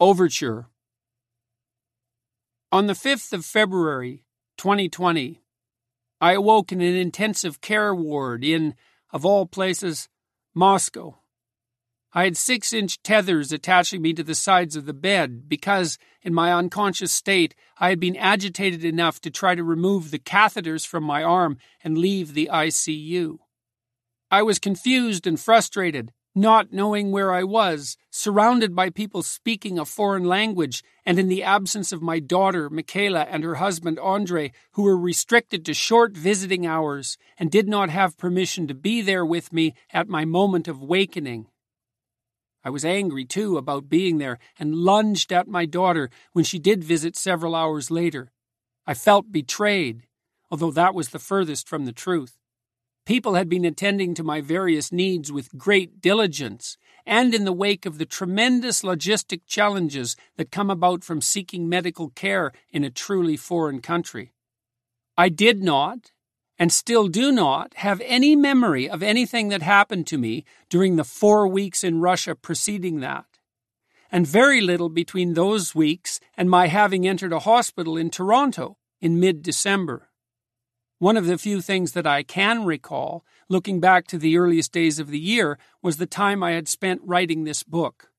Overture On the 5th of February, 2020, I awoke in an intensive care ward in, of all places, Moscow. I had six inch tethers attaching me to the sides of the bed because, in my unconscious state, I had been agitated enough to try to remove the catheters from my arm and leave the ICU. I was confused and frustrated, not knowing where I was, surrounded by people speaking a foreign language, and in the absence of my daughter, Mikhaila, and her husband, Andrey, who were restricted to short visiting hours and did not have permission to be there with me at my moment of wakening. I was angry, too, about being there and lunged at my daughter when she did visit several hours later. I felt betrayed, although that was the furthest from the truth. People had been attending to my various needs with great diligence, and in the wake of the tremendous logistic challenges that come about from seeking medical care in a truly foreign country. I did not, and still do not, have any memory of anything that happened to me during the four weeks in Russia preceding that, and very little between those weeks and my having entered a hospital in Toronto in mid December. One of the few things that I can recall, looking back to the earliest days of the year, was the time I had spent writing this book.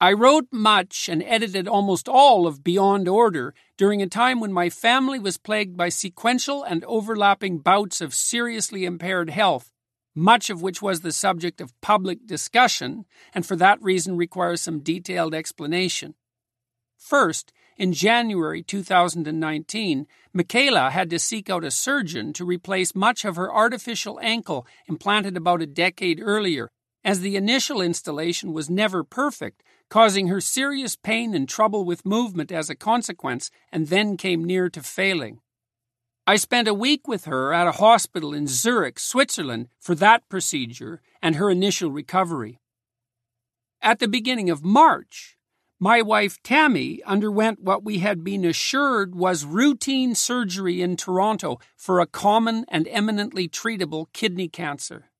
I wrote much and edited almost all of Beyond Order during a time when my family was plagued by sequential and overlapping bouts of seriously impaired health, much of which was the subject of public discussion, and for that reason requires some detailed explanation. First, in January 2019, Mikhaila had to seek out a surgeon to replace much of her artificial ankle implanted about a decade earlier, as the initial installation was never perfect, causing her serious pain and trouble with movement as a consequence, and then came near to failing. I spent a week with her at a hospital in Zurich, Switzerland, for that procedure and her initial recovery. At the beginning of March, my wife Tammy underwent what we had been assured was routine surgery in Toronto for a common and eminently treatable kidney cancer.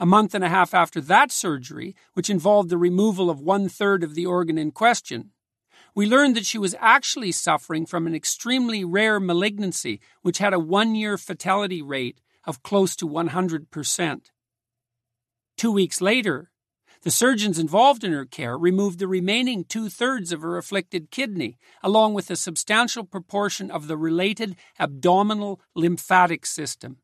A month and a half after that surgery, which involved the removal of one third of the organ in question, we learned that she was actually suffering from an extremely rare malignancy which had a one year fatality rate of close to 100%. Two weeks later, the surgeons involved in her care removed the remaining two thirds of her afflicted kidney, along with a substantial proportion of the related abdominal lymphatic system.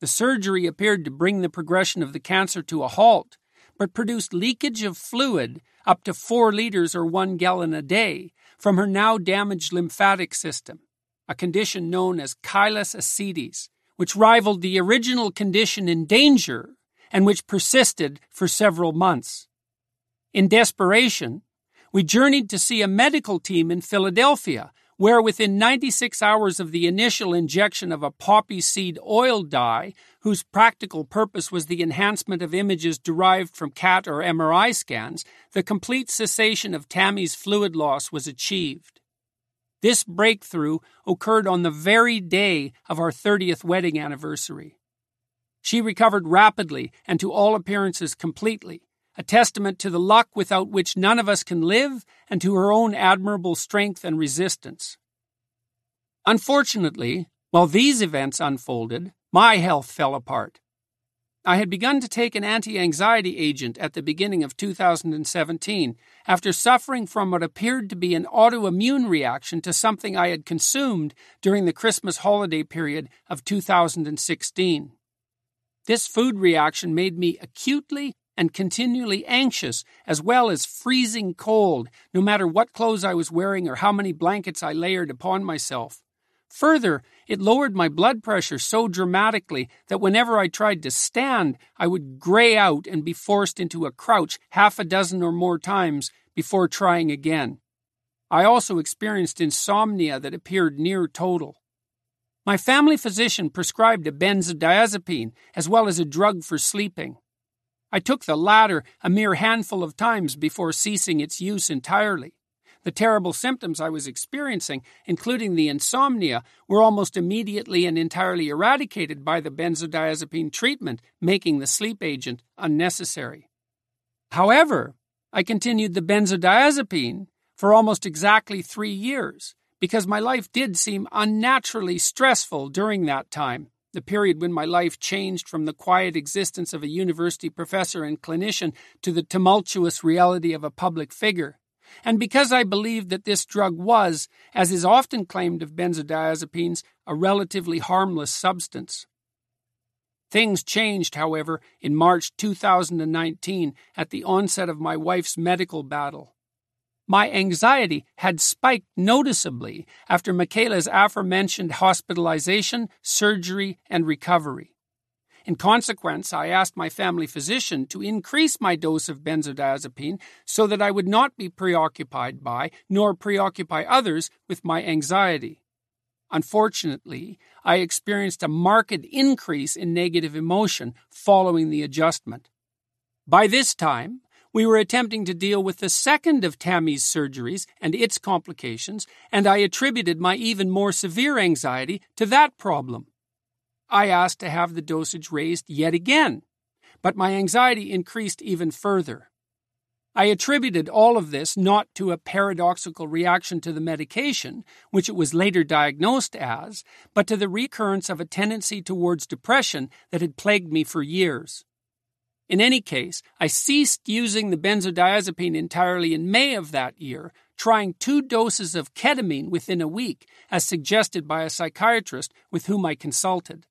The surgery appeared to bring the progression of the cancer to a halt, but produced leakage of fluid up to four liters or one gallon a day from her now damaged lymphatic system, a condition known as chylous ascites, which rivaled the original condition in danger and which persisted for several months. In desperation, we journeyed to see a medical team in Philadelphia, where within 96 hours of the initial injection of a poppy seed oil dye, whose practical purpose was the enhancement of images derived from CAT or MRI scans, the complete cessation of Tammy's fluid loss was achieved. This breakthrough occurred on the very day of our 30th wedding anniversary. She recovered rapidly and to all appearances completely, a testament to the luck without which none of us can live and to her own admirable strength and resistance. Unfortunately, while these events unfolded, my health fell apart. I had begun to take an anti anxiety agent at the beginning of 2017 after suffering from what appeared to be an autoimmune reaction to something I had consumed during the Christmas holiday period of 2016. This food reaction made me acutely and continually anxious, as well as freezing cold, no matter what clothes I was wearing or how many blankets I layered upon myself. Further, it lowered my blood pressure so dramatically that whenever I tried to stand, I would gray out and be forced into a crouch half a dozen or more times before trying again. I also experienced insomnia that appeared near total. My family physician prescribed a benzodiazepine as well as a drug for sleeping. I took the latter a mere handful of times before ceasing its use entirely. The terrible symptoms I was experiencing, including the insomnia, were almost immediately and entirely eradicated by the benzodiazepine treatment, making the sleep agent unnecessary. However, I continued the benzodiazepine for almost exactly three years because my life did seem unnaturally stressful during that time, the period when my life changed from the quiet existence of a university professor and clinician to the tumultuous reality of a public figure. And because I believed that this drug was, as is often claimed of benzodiazepines, a relatively harmless substance. Things changed, however, in March 2019 at the onset of my wife's medical battle. My anxiety had spiked noticeably after Mikhaila's aforementioned hospitalization, surgery, and recovery. In consequence, I asked my family physician to increase my dose of benzodiazepine so that I would not be preoccupied by, nor preoccupy others with my anxiety. Unfortunately, I experienced a marked increase in negative emotion following the adjustment. By this time, we were attempting to deal with the second of Tammy's surgeries and its complications, and I attributed my even more severe anxiety to that problem. I asked to have the dosage raised yet again, but my anxiety increased even further. I attributed all of this not to a paradoxical reaction to the medication, which it was later diagnosed as, but to the recurrence of a tendency towards depression that had plagued me for years. In any case, I ceased using the benzodiazepine entirely in May of that year, trying two doses of ketamine within a week, as suggested by a psychiatrist with whom I consulted.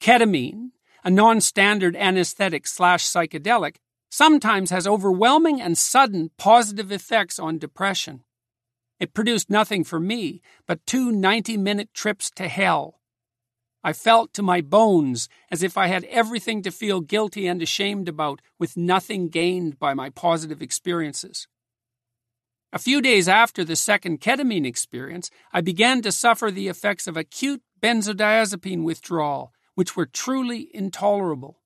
Ketamine, a non standard anesthetic slash psychedelic, sometimes has overwhelming and sudden positive effects on depression. It produced nothing for me but two 90 minute trips to hell. I felt to my bones as if I had everything to feel guilty and ashamed about, with nothing gained by my positive experiences. A few days after the second ketamine experience, I began to suffer the effects of acute benzodiazepine withdrawal, which were truly intolerable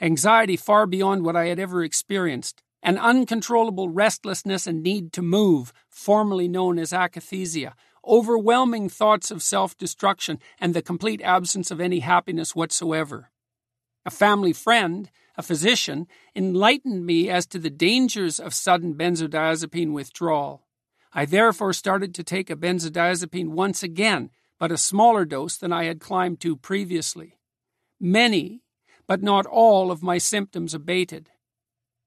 anxiety far beyond what I had ever experienced, an uncontrollable restlessness and need to move, formerly known as akathisia, overwhelming thoughts of self destruction, and the complete absence of any happiness whatsoever. A family friend, a physician, enlightened me as to the dangers of sudden benzodiazepine withdrawal. I therefore started to take a benzodiazepine once again, but a smaller dose than I had climbed to previously. Many, but not all of my symptoms abated.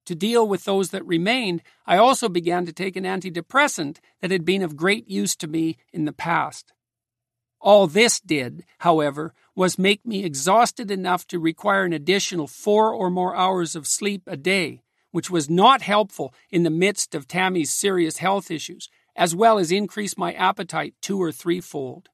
To deal with those that remained, I also began to take an antidepressant that had been of great use to me in the past. All this did, however, was make me exhausted enough to require an additional four or more hours of sleep a day, which was not helpful in the midst of Tammy's serious health issues, as well as increase my appetite two or threefold.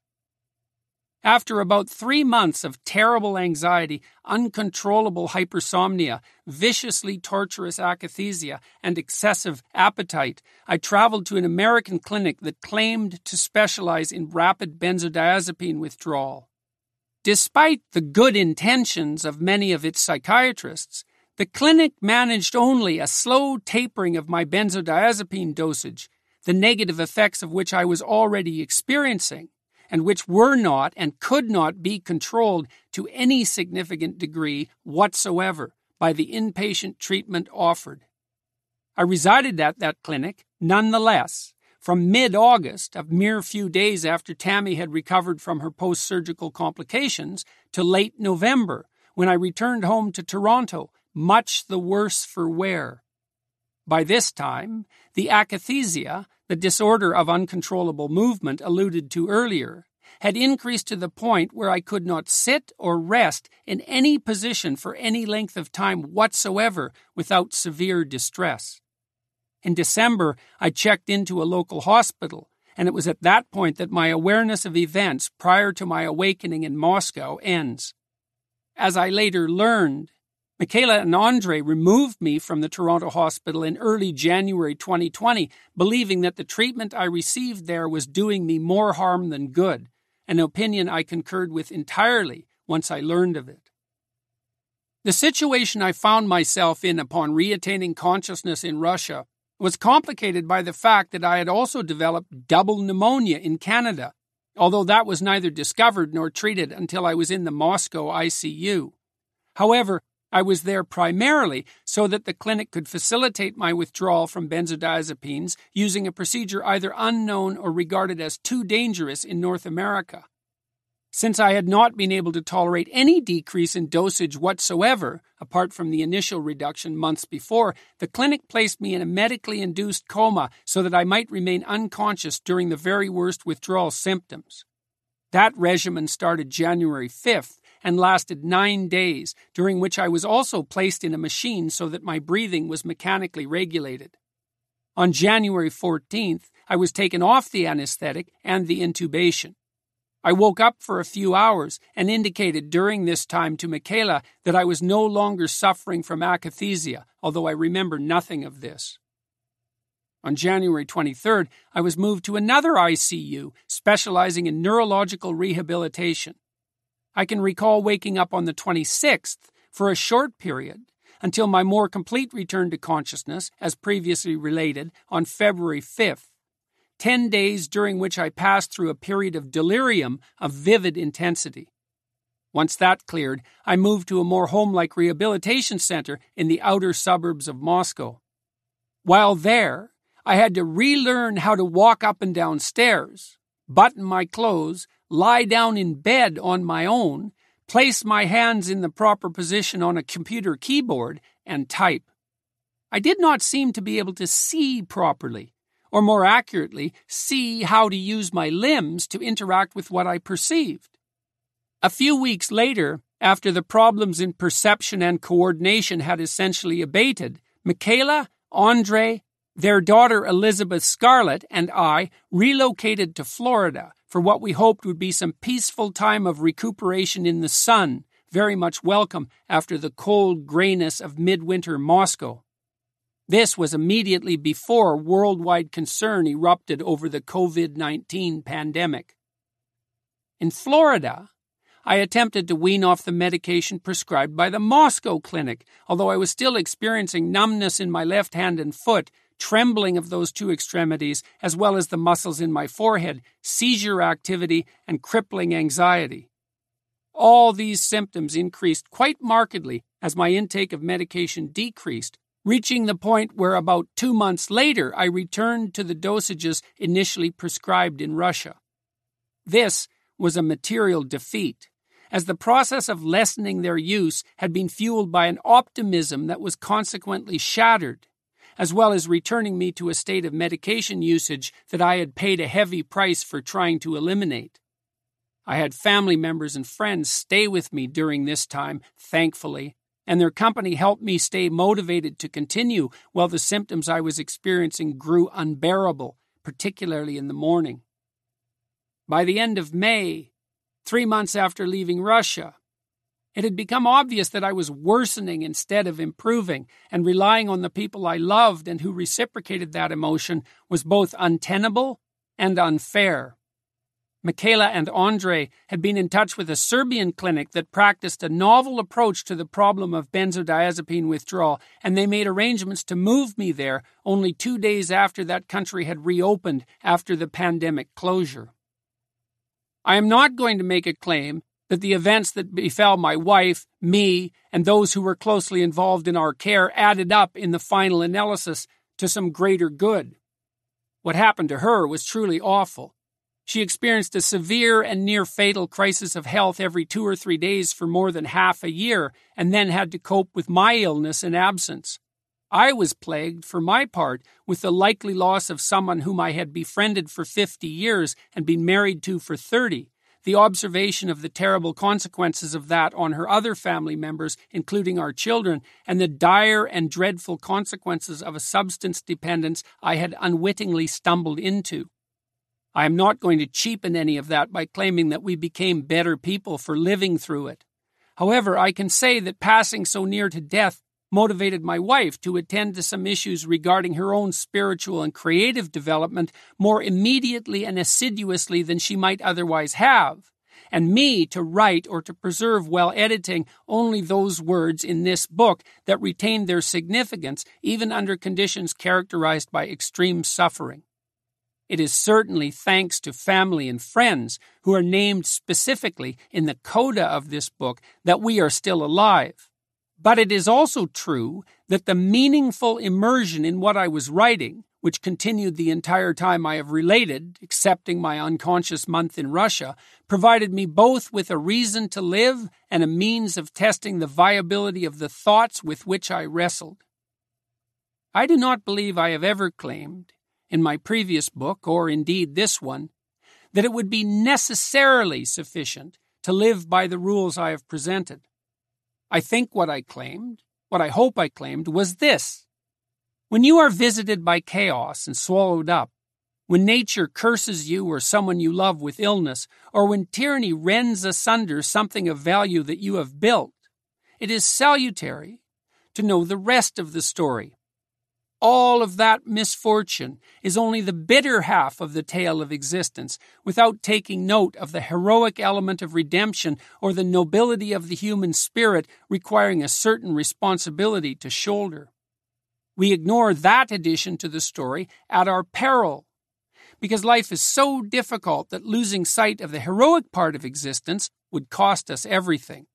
After about three months of terrible anxiety, uncontrollable hypersomnia, viciously torturous akathisia, and excessive appetite, I traveled to an American clinic that claimed to specialize in rapid benzodiazepine withdrawal. Despite the good intentions of many of its psychiatrists, the clinic managed only a slow tapering of my benzodiazepine dosage, the negative effects of which I was already experiencing and which were not and could not be controlled to any significant degree whatsoever by the inpatient treatment offered. I resided at that clinic, nonetheless, from mid August, a mere few days after Tammy had recovered from her post surgical complications, to late November, when I returned home to Toronto, much the worse for wear. By this time, the akathisia, the disorder of uncontrollable movement alluded to earlier, had increased to the point where I could not sit or rest in any position for any length of time whatsoever without severe distress. In December, I checked into a local hospital, and it was at that point that my awareness of events prior to my awakening in Moscow ends. As I later learned, Mikhaila and Andrey removed me from the Toronto hospital in early January 2020, believing that the treatment I received there was doing me more harm than good, an opinion I concurred with entirely once I learned of it. The situation I found myself in upon reattaining consciousness in Russia was complicated by the fact that I had also developed double pneumonia in Canada, although that was neither discovered nor treated until I was in the Moscow ICU. However, I was there primarily so that the clinic could facilitate my withdrawal from benzodiazepines using a procedure either unknown or regarded as too dangerous in North America. Since I had not been able to tolerate any decrease in dosage whatsoever, apart from the initial reduction months before, the clinic placed me in a medically induced coma so that I might remain unconscious during the very worst withdrawal symptoms. That regimen started January 5th and lasted nine days, during which I was also placed in a machine so that my breathing was mechanically regulated. On January 14th, I was taken off the anesthetic and the intubation. I woke up for a few hours and indicated during this time to Mikhaila that I was no longer suffering from akathisia, although I remember nothing of this. On January 23rd, I was moved to another ICU specializing in neurological rehabilitation. I can recall waking up on the 26th for a short period until my more complete return to consciousness, as previously related, on February 5th. 10 days during which I passed through a period of delirium of vivid intensity. Once that cleared, I moved to a more homelike rehabilitation center in the outer suburbs of Moscow. While there, I had to relearn how to walk up and down stairs, button my clothes, lie down in bed on my own, place my hands in the proper position on a computer keyboard, and type. I did not seem to be able to see properly, or more accurately, see how to use my limbs to interact with what I perceived. A few weeks later, after the problems in perception and coordination had essentially abated, Mikhaila, Andrey, their daughter Elizabeth Scarlett, and I relocated to Florida for what we hoped would be some peaceful time of recuperation in the sun, very much welcome after the cold grayness of midwinter Moscow. This was immediately before worldwide concern erupted over the COVID 19 pandemic. In Florida, I attempted to wean off the medication prescribed by the Moscow clinic, although I was still experiencing numbness in my left hand and foot, trembling of those two extremities, as well as the muscles in my forehead, seizure activity, and crippling anxiety. All these symptoms increased quite markedly as my intake of medication decreased, reaching the point where about two months later I returned to the dosages initially prescribed in Russia. This was a material defeat, as the process of lessening their use had been fueled by an optimism that was consequently shattered, as well as returning me to a state of medication usage that I had paid a heavy price for trying to eliminate. I had family members and friends stay with me during this time, thankfully, and their company helped me stay motivated to continue while the symptoms I was experiencing grew unbearable, particularly in the morning. By the end of May, three months after leaving Russia, it had become obvious that I was worsening instead of improving, and relying on the people I loved and who reciprocated that emotion was both untenable and unfair. Mikhaila and Andrey had been in touch with a Serbian clinic that practiced a novel approach to the problem of benzodiazepine withdrawal, and they made arrangements to move me there only two days after that country had reopened after the pandemic closure. I am not going to make a claim that the events that befell my wife, me, and those who were closely involved in our care added up in the final analysis to some greater good. What happened to her was truly awful she experienced a severe and near fatal crisis of health every two or three days for more than half a year, and then had to cope with my illness and absence. I was plagued, for my part, with the likely loss of someone whom I had befriended for fifty years and been married to for thirty, the observation of the terrible consequences of that on her other family members, including our children, and the dire and dreadful consequences of a substance dependence I had unwittingly stumbled into. I am not going to cheapen any of that by claiming that we became better people for living through it. However, I can say that passing so near to death motivated my wife to attend to some issues regarding her own spiritual and creative development more immediately and assiduously than she might otherwise have, and me to write or to preserve while editing only those words in this book that retained their significance even under conditions characterized by extreme suffering. It is certainly thanks to family and friends who are named specifically in the coda of this book that we are still alive. But it is also true that the meaningful immersion in what I was writing, which continued the entire time I have related, excepting my unconscious month in Russia, provided me both with a reason to live and a means of testing the viability of the thoughts with which I wrestled. I do not believe I have ever claimed, in my previous book, or indeed this one, that it would be necessarily sufficient to live by the rules I have presented. I think what I claimed, what I hope I claimed, was this. When you are visited by chaos and swallowed up, when nature curses you or someone you love with illness, or when tyranny rends asunder something of value that you have built, it is salutary to know the rest of the story. All of that misfortune is only the bitter half of the tale of existence, without taking note of the heroic element of redemption or the nobility of the human spirit requiring a certain responsibility to shoulder. We ignore that addition to the story at our peril, because life is so difficult that losing sight of the heroic part of existence would cost us everything.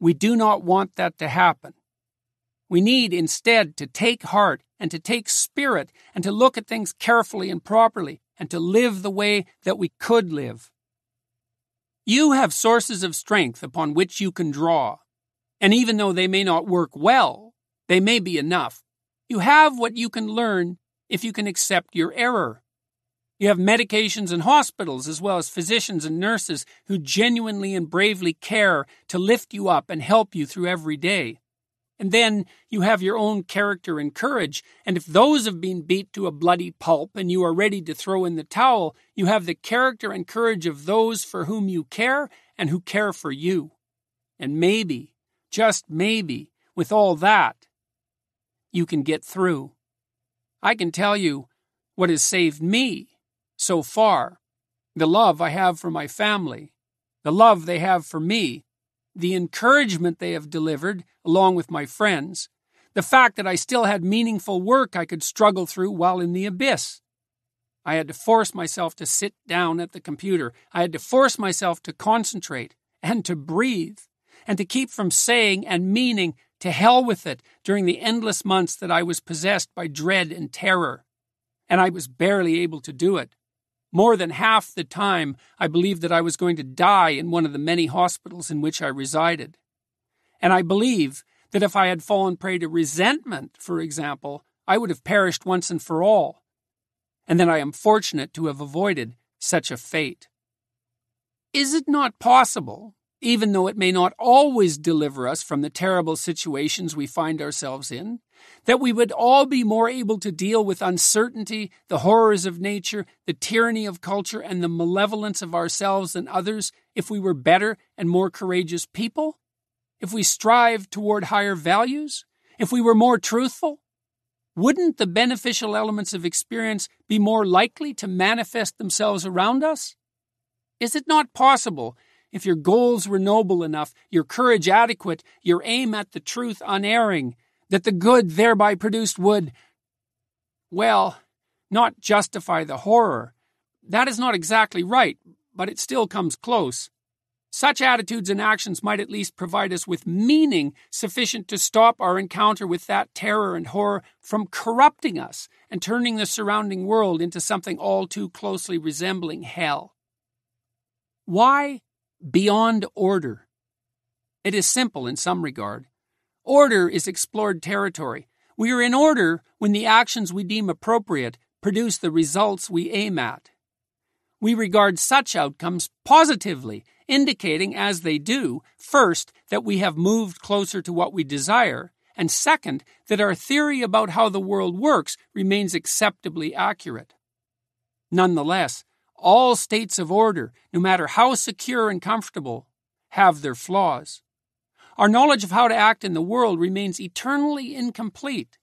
We do not want that to happen. We need instead to take heart and to take spirit and to look at things carefully and properly and to live the way that we could live. You have sources of strength upon which you can draw, and even though they may not work well, they may be enough. You have what you can learn if you can accept your error. You have medications and hospitals, as well as physicians and nurses who genuinely and bravely care to lift you up and help you through every day. And then you have your own character and courage, and if those have been beat to a bloody pulp and you are ready to throw in the towel, you have the character and courage of those for whom you care and who care for you. And maybe, just maybe, with all that, you can get through. I can tell you what has saved me so far the love I have for my family, the love they have for me, the encouragement they have delivered, along with my friends, the fact that I still had meaningful work I could struggle through while in the abyss. I had to force myself to sit down at the computer. I had to force myself to concentrate and to breathe and to keep from saying and meaning to hell with it during the endless months that I was possessed by dread and terror. And I was barely able to do it. More than half the time, I believed that I was going to die in one of the many hospitals in which I resided. And I believe that if I had fallen prey to resentment, for example, I would have perished once and for all. And that I am fortunate to have avoided such a fate. Is it not possible even though it may not always deliver us from the terrible situations we find ourselves in, that we would all be more able to deal with uncertainty, the horrors of nature, the tyranny of culture, and the malevolence of ourselves and others if we were better and more courageous people? If we strive toward higher values? If we were more truthful? Wouldn't the beneficial elements of experience be more likely to manifest themselves around us? Is it not possible if your goals were noble enough, your courage adequate, your aim at the truth unerring, that the good thereby produced would, well, not justify the horror. That is not exactly right, but it still comes close. Such attitudes and actions might at least provide us with meaning sufficient to stop our encounter with that terror and horror from corrupting us and turning the surrounding world into something all too closely resembling hell. Why beyond order. It is simple in some regard. Order is explored territory. We are in order when the actions we deem appropriate produce the results we aim at. We regard such outcomes positively, indicating, as they do, first, that we have moved closer to what we desire, and second, that our theory about how the world works remains acceptably accurate. Nonetheless, all states of order, no matter how secure and comfortable, have their flaws. Our knowledge of how to act in the world remains eternally incomplete,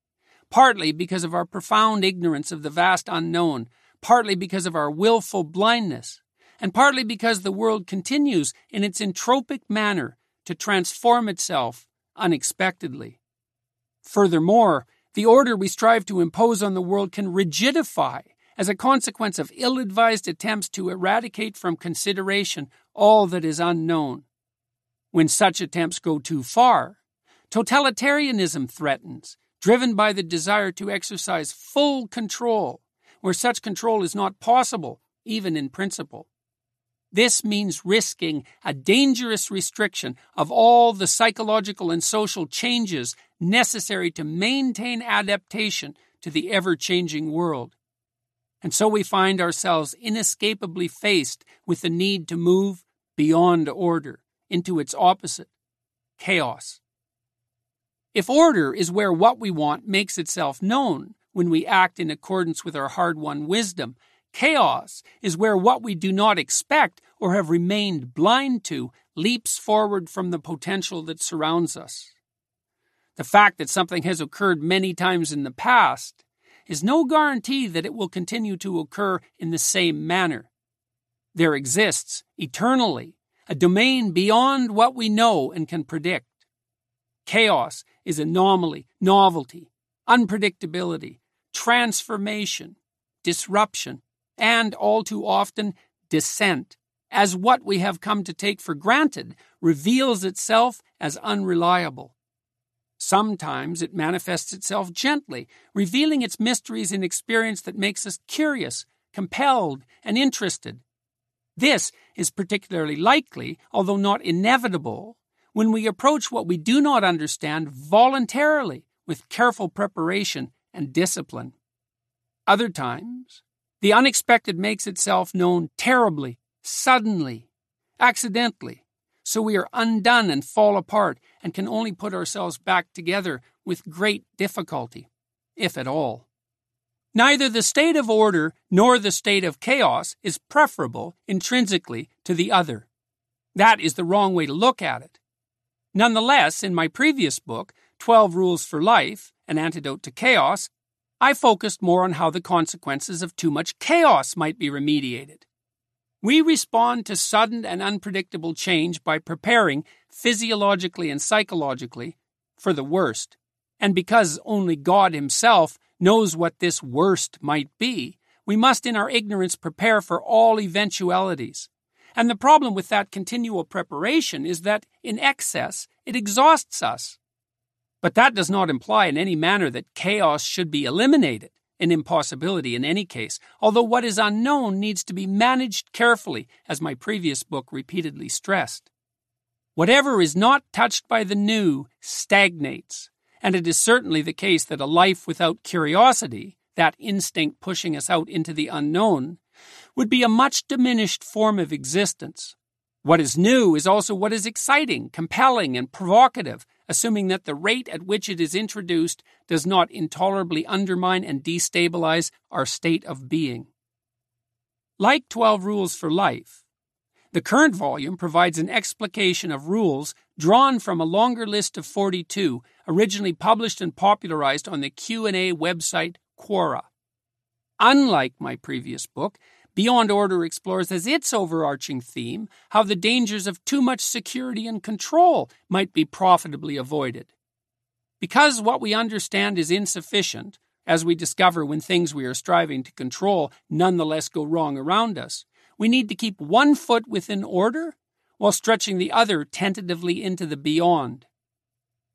partly because of our profound ignorance of the vast unknown, partly because of our willful blindness, and partly because the world continues in its entropic manner to transform itself unexpectedly. Furthermore, the order we strive to impose on the world can rigidify as a consequence of ill advised attempts to eradicate from consideration all that is unknown. When such attempts go too far, Totalitarianism threatens, driven by the desire to exercise full control, where such control is not possible, even in principle. This means risking a dangerous restriction of all the psychological and social changes necessary to maintain adaptation to the ever changing world. And so we find ourselves inescapably faced with the need to move beyond order into its opposite chaos. If order is where what we want makes itself known when we act in accordance with our hard won wisdom, chaos is where what we do not expect or have remained blind to leaps forward from the potential that surrounds us. The fact that something has occurred many times in the past is no guarantee that it will continue to occur in the same manner. There exists, eternally, a domain beyond what we know and can predict. Chaos is anomaly, novelty, unpredictability, transformation, disruption, and all too often, dissent, as what we have come to take for granted reveals itself as unreliable. Sometimes it manifests itself gently, revealing its mysteries in experience that makes us curious, compelled, and interested. This is particularly likely, although not inevitable, when we approach what we do not understand voluntarily with careful preparation and discipline. Other times, the unexpected makes itself known terribly, suddenly, accidentally, so we are undone and fall apart and can only put ourselves back together with great difficulty, if at all. Neither the state of order nor the state of chaos is preferable intrinsically to the other. That is the wrong way to look at it. Nonetheless, in my previous book, 12 Rules for Life An Antidote to Chaos, I focused more on how the consequences of too much chaos might be remediated. We respond to sudden and unpredictable change by preparing, physiologically and psychologically, for the worst. And because only God Himself knows what this worst might be, we must in our ignorance prepare for all eventualities. And the problem with that continual preparation is that, in excess, it exhausts us. But that does not imply in any manner that chaos should be eliminated an impossibility in any case, although what is unknown needs to be managed carefully, as my previous book repeatedly stressed. Whatever is not touched by the new stagnates, and it is certainly the case that a life without curiosity, that instinct pushing us out into the unknown, would be a much diminished form of existence. What is new is also what is exciting, compelling, and provocative, assuming that the rate at which it is introduced does not intolerably undermine and destabilize our state of being. Like 12 Rules for Life, the current volume provides an explication of rules drawn from a longer list of 42 originally published and popularized on the Q&A website Quora. Unlike my previous book, Beyond Order explores as its overarching theme how the dangers of too much security and control might be profitably avoided. Because what we understand is insufficient, as we discover when things we are striving to control nonetheless go wrong around us, we need to keep one foot within order while stretching the other tentatively into the beyond.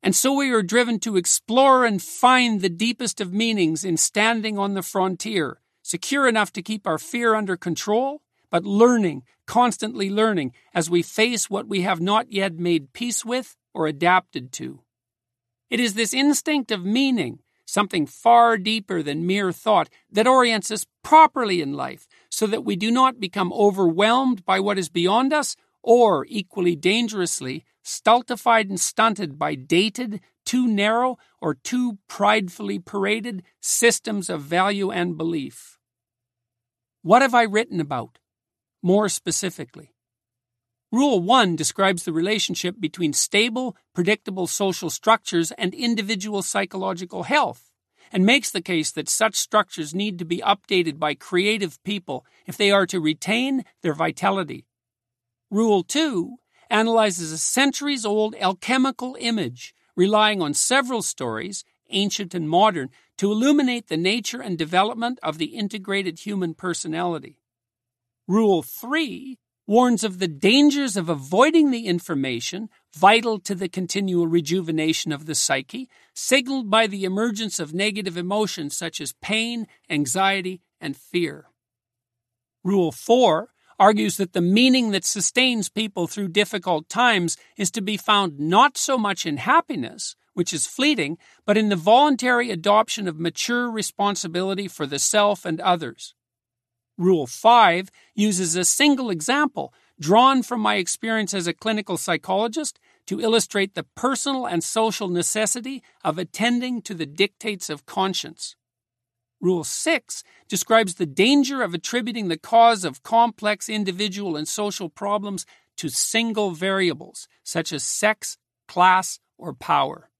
And so we are driven to explore and find the deepest of meanings in standing on the frontier secure enough to keep our fear under control, but learning, constantly learning, as we face what we have not yet made peace with or adapted to. It is this instinct of meaning, something far deeper than mere thought, that orients us properly in life, so that we do not become overwhelmed by what is beyond us, or, equally dangerously, stultified and stunted by dated, too narrow, or too pridefully paraded systems of value and belief. What have I written about? More specifically, Rule 1 describes the relationship between stable, predictable social structures and individual psychological health, and makes the case that such structures need to be updated by creative people if they are to retain their vitality. Rule 2 analyzes a centuries old alchemical image relying on several stories, ancient and modern, to illuminate the nature and development of the integrated human personality. Rule 3 warns of the dangers of avoiding the information vital to the continual rejuvenation of the psyche, signaled by the emergence of negative emotions such as pain, anxiety, and fear. Rule 4 argues that the meaning that sustains people through difficult times is to be found not so much in happiness, which is fleeting, but in the voluntary adoption of mature responsibility for the self and others. Rule 5 uses a single example drawn from my experience as a clinical psychologist to illustrate the personal and social necessity of attending to the dictates of conscience. Rule 6 describes the danger of attributing the cause of complex individual and social problems to single variables, such as sex, class, or power.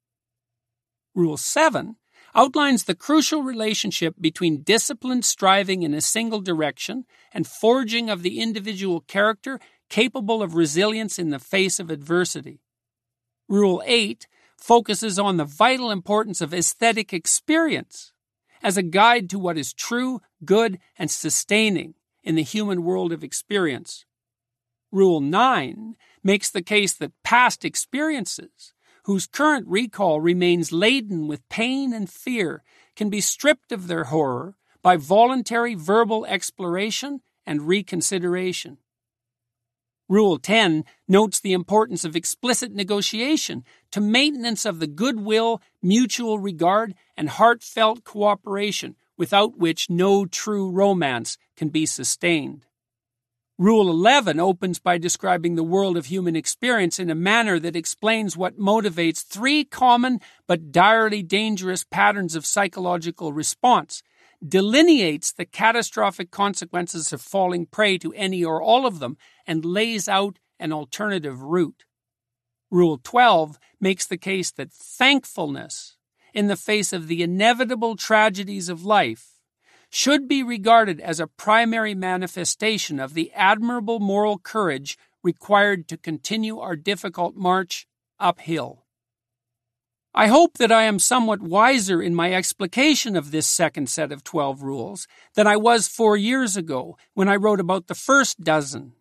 Rule 7 outlines the crucial relationship between disciplined striving in a single direction and forging of the individual character capable of resilience in the face of adversity. Rule 8 focuses on the vital importance of aesthetic experience as a guide to what is true, good, and sustaining in the human world of experience. Rule 9 makes the case that past experiences, whose current recall remains laden with pain and fear, can be stripped of their horror by voluntary verbal exploration and reconsideration. Rule 10 notes the importance of explicit negotiation to maintenance of the goodwill, mutual regard, and heartfelt cooperation without which no true romance can be sustained. Rule 11 opens by describing the world of human experience in a manner that explains what motivates three common but direly dangerous patterns of psychological response, delineates the catastrophic consequences of falling prey to any or all of them, and lays out an alternative route. Rule 12 makes the case that thankfulness, in the face of the inevitable tragedies of life, should be regarded as a primary manifestation of the admirable moral courage required to continue our difficult march uphill. I hope that I am somewhat wiser in my explication of this second set of 12 rules than I was four years ago when I wrote about the first dozen,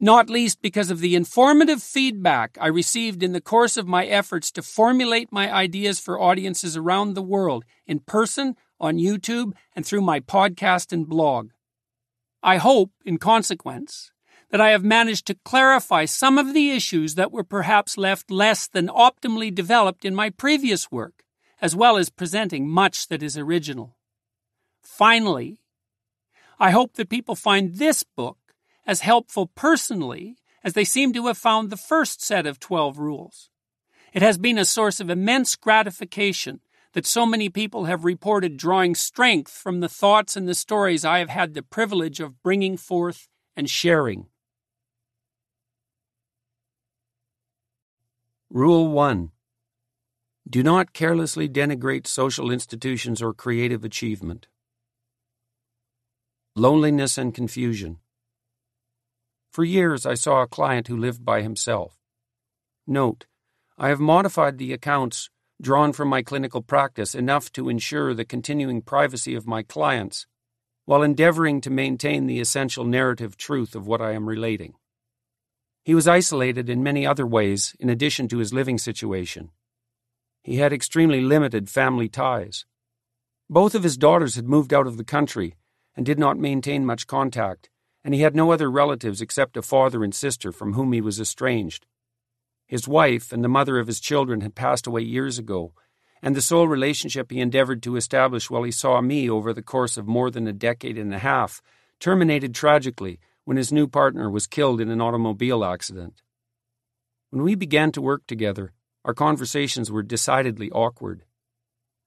not least because of the informative feedback I received in the course of my efforts to formulate my ideas for audiences around the world in person on YouTube, and through my podcast and blog. I hope, in consequence, that I have managed to clarify some of the issues that were perhaps left less than optimally developed in my previous work, as well as presenting much that is original. Finally, I hope that people find this book as helpful personally as they seem to have found the first set of 12 rules. It has been a source of immense gratification that so many people have reported drawing strength from the thoughts and the stories I have had the privilege of bringing forth and sharing. Rule 1 Do not carelessly denigrate social institutions or creative achievement. Loneliness and confusion. For years I saw a client who lived by himself. Note, I have modified the accounts drawn from my clinical practice enough to ensure the continuing privacy of my clients, while endeavoring to maintain the essential narrative truth of what I am relating. He was isolated in many other ways in addition to his living situation. He had extremely limited family ties. Both of his daughters had moved out of the country and did not maintain much contact, and he had no other relatives except a father and sister from whom he was estranged. His wife and the mother of his children had passed away years ago, and the sole relationship he endeavored to establish while he saw me over the course of more than a decade and a half terminated tragically when his new partner was killed in an automobile accident. When we began to work together, our conversations were decidedly awkward.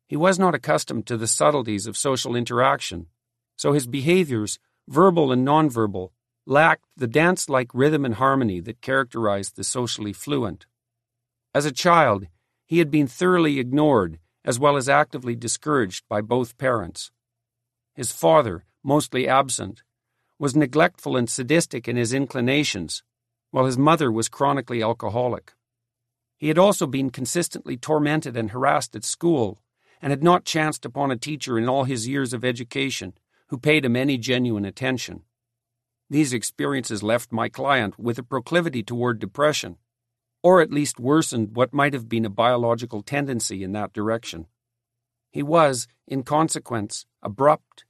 He was not accustomed to the subtleties of social interaction, so his behaviors, verbal and nonverbal, lacked the dance like rhythm and harmony that characterized the socially fluent. As a child, he had been thoroughly ignored as well as actively discouraged by both parents. His father, mostly absent, was neglectful and sadistic in his inclinations, while his mother was chronically alcoholic. He had also been consistently tormented and harassed at school, and had not chanced upon a teacher in all his years of education who paid him any genuine attention. These experiences left my client with a proclivity toward depression, or at least worsened what might have been a biological tendency in that direction. He was, in consequence, abrupt,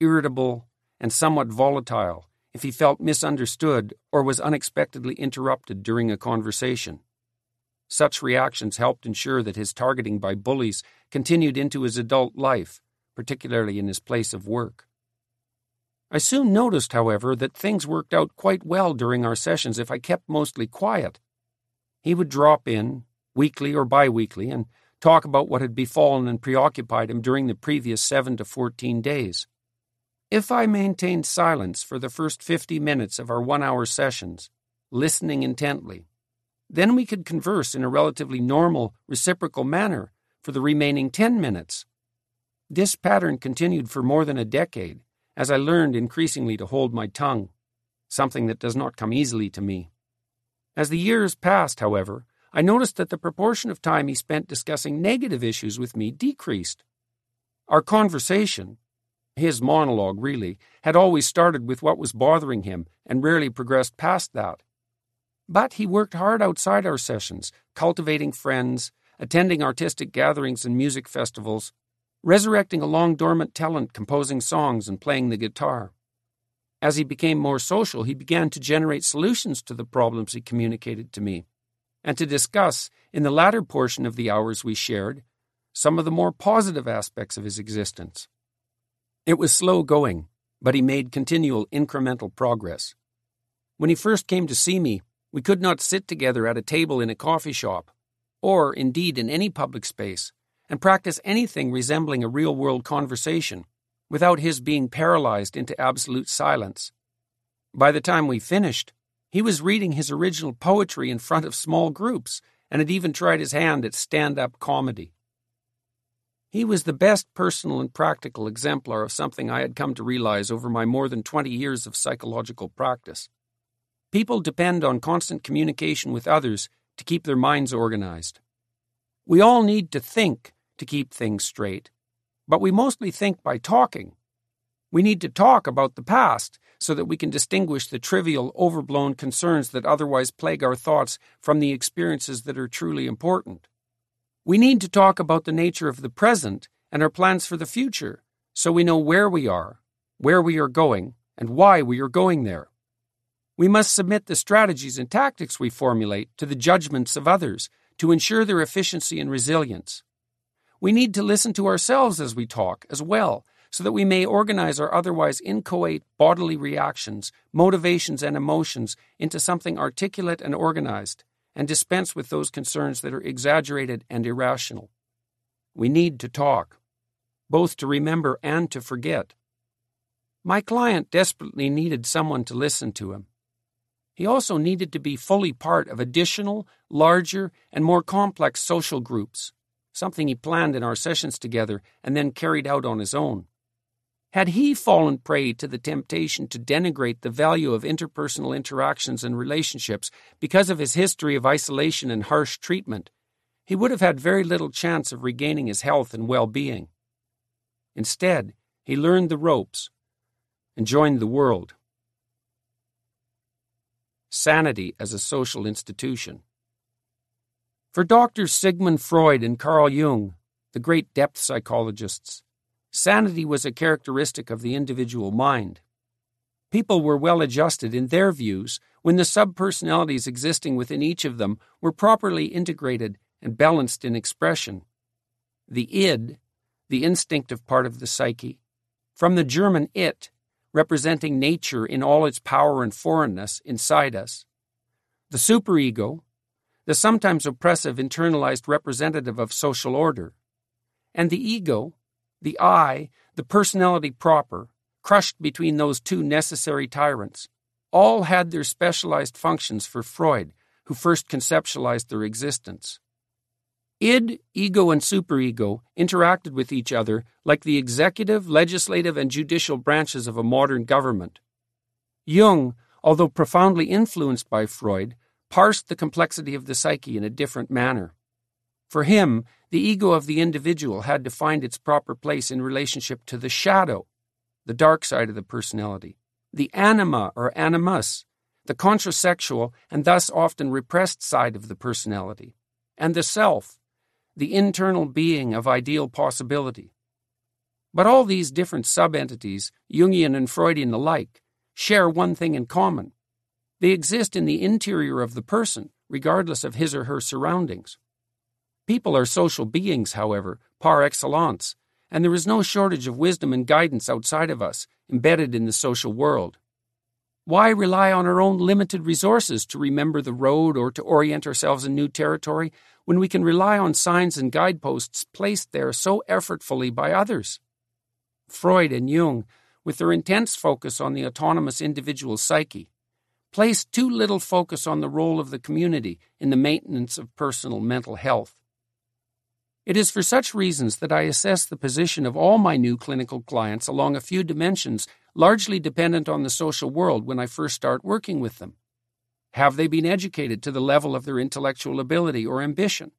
irritable, and somewhat volatile if he felt misunderstood or was unexpectedly interrupted during a conversation. Such reactions helped ensure that his targeting by bullies continued into his adult life, particularly in his place of work. I soon noticed, however, that things worked out quite well during our sessions if I kept mostly quiet. He would drop in, weekly or bi weekly, and talk about what had befallen and preoccupied him during the previous seven to fourteen days. If I maintained silence for the first fifty minutes of our one hour sessions, listening intently, then we could converse in a relatively normal, reciprocal manner for the remaining ten minutes. This pattern continued for more than a decade as I learned increasingly to hold my tongue, something that does not come easily to me. As the years passed, however, I noticed that the proportion of time he spent discussing negative issues with me decreased. Our conversation, his monologue really, had always started with what was bothering him and rarely progressed past that. But he worked hard outside our sessions, cultivating friends, attending artistic gatherings and music festivals, resurrecting a long dormant talent composing songs and playing the guitar. As he became more social, he began to generate solutions to the problems he communicated to me, and to discuss, in the latter portion of the hours we shared, some of the more positive aspects of his existence. It was slow going, but he made continual incremental progress. When he first came to see me, we could not sit together at a table in a coffee shop, or indeed in any public space, and practice anything resembling a real world conversation without his being paralyzed into absolute silence. By the time we finished, he was reading his original poetry in front of small groups and had even tried his hand at stand up comedy. He was the best personal and practical exemplar of something I had come to realize over my more than 20 years of psychological practice. People depend on constant communication with others to keep their minds organized. We all need to think to keep things straight, but we mostly think by talking. We need to talk about the past so that we can distinguish the trivial, overblown concerns that otherwise plague our thoughts from the experiences that are truly important. We need to talk about the nature of the present and our plans for the future so we know where we are, where we are going, and why we are going there. We must submit the strategies and tactics we formulate to the judgments of others to ensure their efficiency and resilience. We need to listen to ourselves as we talk as well, so that we may organize our otherwise inchoate bodily reactions, motivations, and emotions into something articulate and organized, and dispense with those concerns that are exaggerated and irrational. We need to talk, both to remember and to forget. My client desperately needed someone to listen to him. He also needed to be fully part of additional, larger, and more complex social groups something he planned in our sessions together and then carried out on his own. Had he fallen prey to the temptation to denigrate the value of interpersonal interactions and relationships because of his history of isolation and harsh treatment, he would have had very little chance of regaining his health and well being. Instead, he learned the ropes and joined the world. Sanity as a social institution. For Doctors Sigmund Freud and Carl Jung, the great depth psychologists, sanity was a characteristic of the individual mind. People were well adjusted in their views when the subpersonalities existing within each of them were properly integrated and balanced in expression. The id, the instinctive part of the psyche, from the German it, representing nature in all its power and foreignness inside us. The superego, the sometimes oppressive internalized representative of social order, and the ego, the I, the personality proper, crushed between those two necessary tyrants, all had their specialized functions for Freud, who first conceptualized their existence. Id, ego, and superego interacted with each other like the executive, legislative, and judicial branches of a modern government. Jung, although profoundly influenced by Freud, parsed the complexity of the psyche in a different manner. For him, the ego of the individual had to find its proper place in relationship to the shadow, the dark side of the personality, the anima or animus, the contrasexual and thus often repressed side of the personality, and the self, the internal being of ideal possibility. But all these different subentities, Jungian and Freudian alike, share one thing in common. They exist in the interior of the person, regardless of his or her surroundings. People are social beings, however, par excellence, and there is no shortage of wisdom and guidance outside of us, embedded in the social world. Why rely on our own limited resources to remember the road or to orient ourselves in new territory when we can rely on signs and guideposts placed there so effortfully by others? Freud and Jung, with their intense focus on the autonomous individual psyche, placed too little focus on the role of the community in the maintenance of personal mental health. It is for such reasons that I assess the position of all my new clinical clients along a few dimensions largely dependent on the social world when I first start working with them. Have they been educated to the level of their intellectual ability or ambition?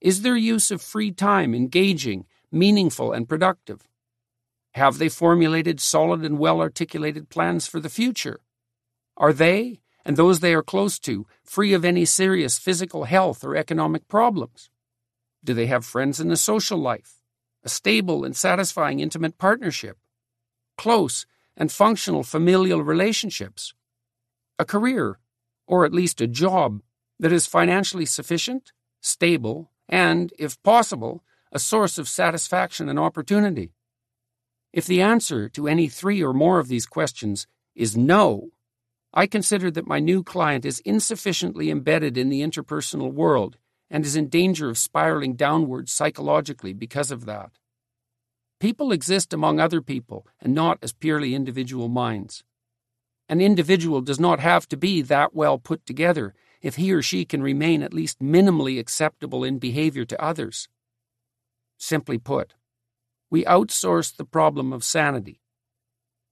Is their use of free time engaging, meaningful, and productive? Have they formulated solid and well articulated plans for the future? Are they, and those they are close to, free of any serious physical health or economic problems? Do they have friends in the social life? A stable and satisfying intimate partnership? Close and functional familial relationships? A career, or at least a job, that is financially sufficient, stable, and, if possible, a source of satisfaction and opportunity? If the answer to any three or more of these questions is no, I consider that my new client is insufficiently embedded in the interpersonal world and is in danger of spiraling downwards psychologically because of that. People exist among other people and not as purely individual minds. An individual does not have to be that well put together if he or she can remain at least minimally acceptable in behavior to others. Simply put, we outsource the problem of sanity.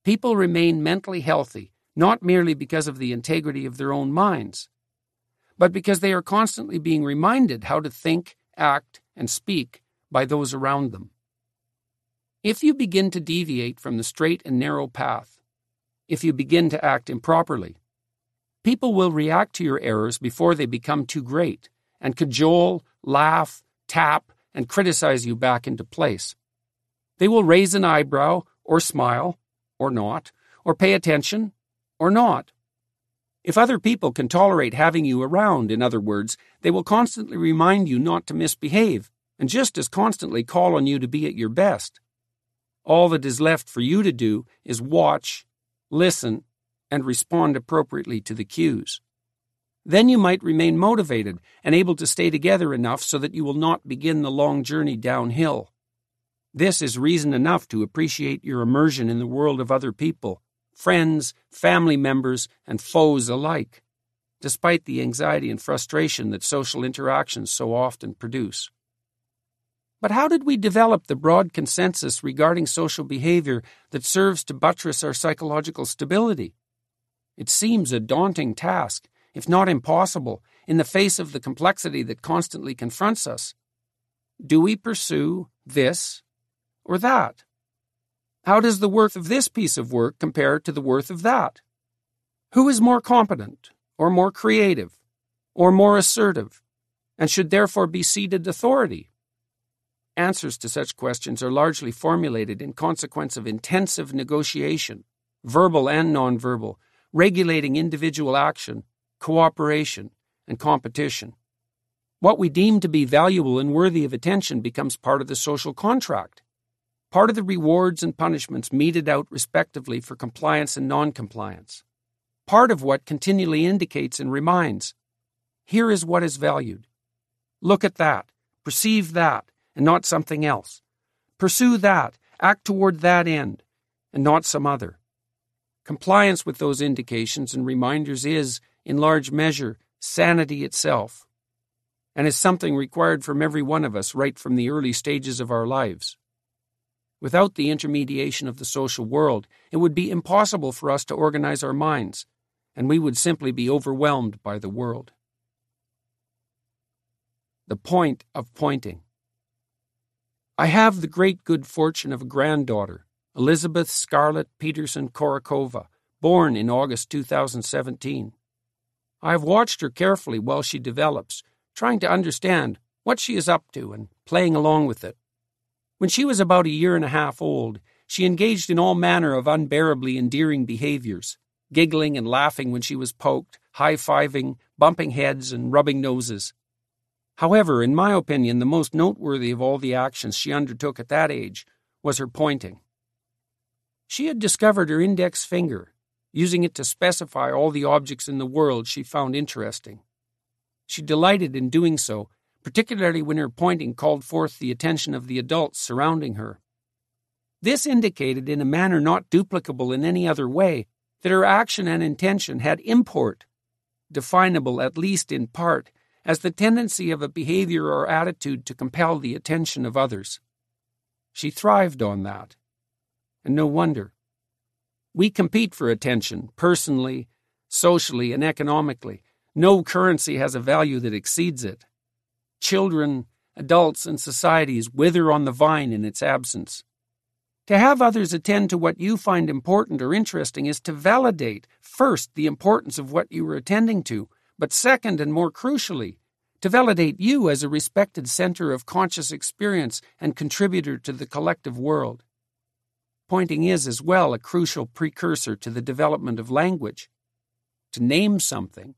People remain mentally healthy not merely because of the integrity of their own minds, but because they are constantly being reminded how to think, act, and speak by those around them. If you begin to deviate from the straight and narrow path, if you begin to act improperly, people will react to your errors before they become too great and cajole, laugh, tap, and criticize you back into place. They will raise an eyebrow, or smile, or not, or pay attention, or not. If other people can tolerate having you around, in other words, they will constantly remind you not to misbehave, and just as constantly call on you to be at your best. All that is left for you to do is watch, listen, and respond appropriately to the cues. Then you might remain motivated and able to stay together enough so that you will not begin the long journey downhill. This is reason enough to appreciate your immersion in the world of other people friends, family members, and foes alike, despite the anxiety and frustration that social interactions so often produce. But how did we develop the broad consensus regarding social behavior that serves to buttress our psychological stability? It seems a daunting task, if not impossible, in the face of the complexity that constantly confronts us. Do we pursue this or that? How does the worth of this piece of work compare to the worth of that? Who is more competent, or more creative, or more assertive, and should therefore be ceded authority? Answers to such questions are largely formulated in consequence of intensive negotiation, verbal and nonverbal, regulating individual action, cooperation, and competition. What we deem to be valuable and worthy of attention becomes part of the social contract part of the rewards and punishments meted out respectively for compliance and noncompliance, part of what continually indicates and reminds here is what is valued. Look at that, perceive that, and not something else. Pursue that, act toward that end, and not some other. Compliance with those indications and reminders is, in large measure, sanity itself, and is something required from every one of us right from the early stages of our lives. Without the intermediation of the social world, it would be impossible for us to organize our minds, and we would simply be overwhelmed by the world. The point of pointing. I have the great good fortune of a granddaughter, Elizabeth Scarlett Peterson Korikova, born in August 2017. I have watched her carefully while she develops, trying to understand what she is up to and playing along with it. When she was about a year and a half old, she engaged in all manner of unbearably endearing behaviors, giggling and laughing when she was poked, high fiving, bumping heads, and rubbing noses. However, in my opinion, the most noteworthy of all the actions she undertook at that age was her pointing. She had discovered her index finger, using it to specify all the objects in the world she found interesting. She delighted in doing so, particularly when her pointing called forth the attention of the adults surrounding her. This indicated, in a manner not duplicable in any other way, that her action and intention had import, definable at least in part as the tendency of a behavior or attitude to compel the attention of others. She thrived on that. And no wonder. We compete for attention, personally, socially, and economically. No currency has a value that exceeds it. Children, adults, and societies wither on the vine in its absence. To have others attend to what you find important or interesting is to validate, first, the importance of what you are attending to, but second, and more crucially, to validate you as a respected center of conscious experience and contributor to the collective world. Pointing is as well a crucial precursor to the development of language. To name something,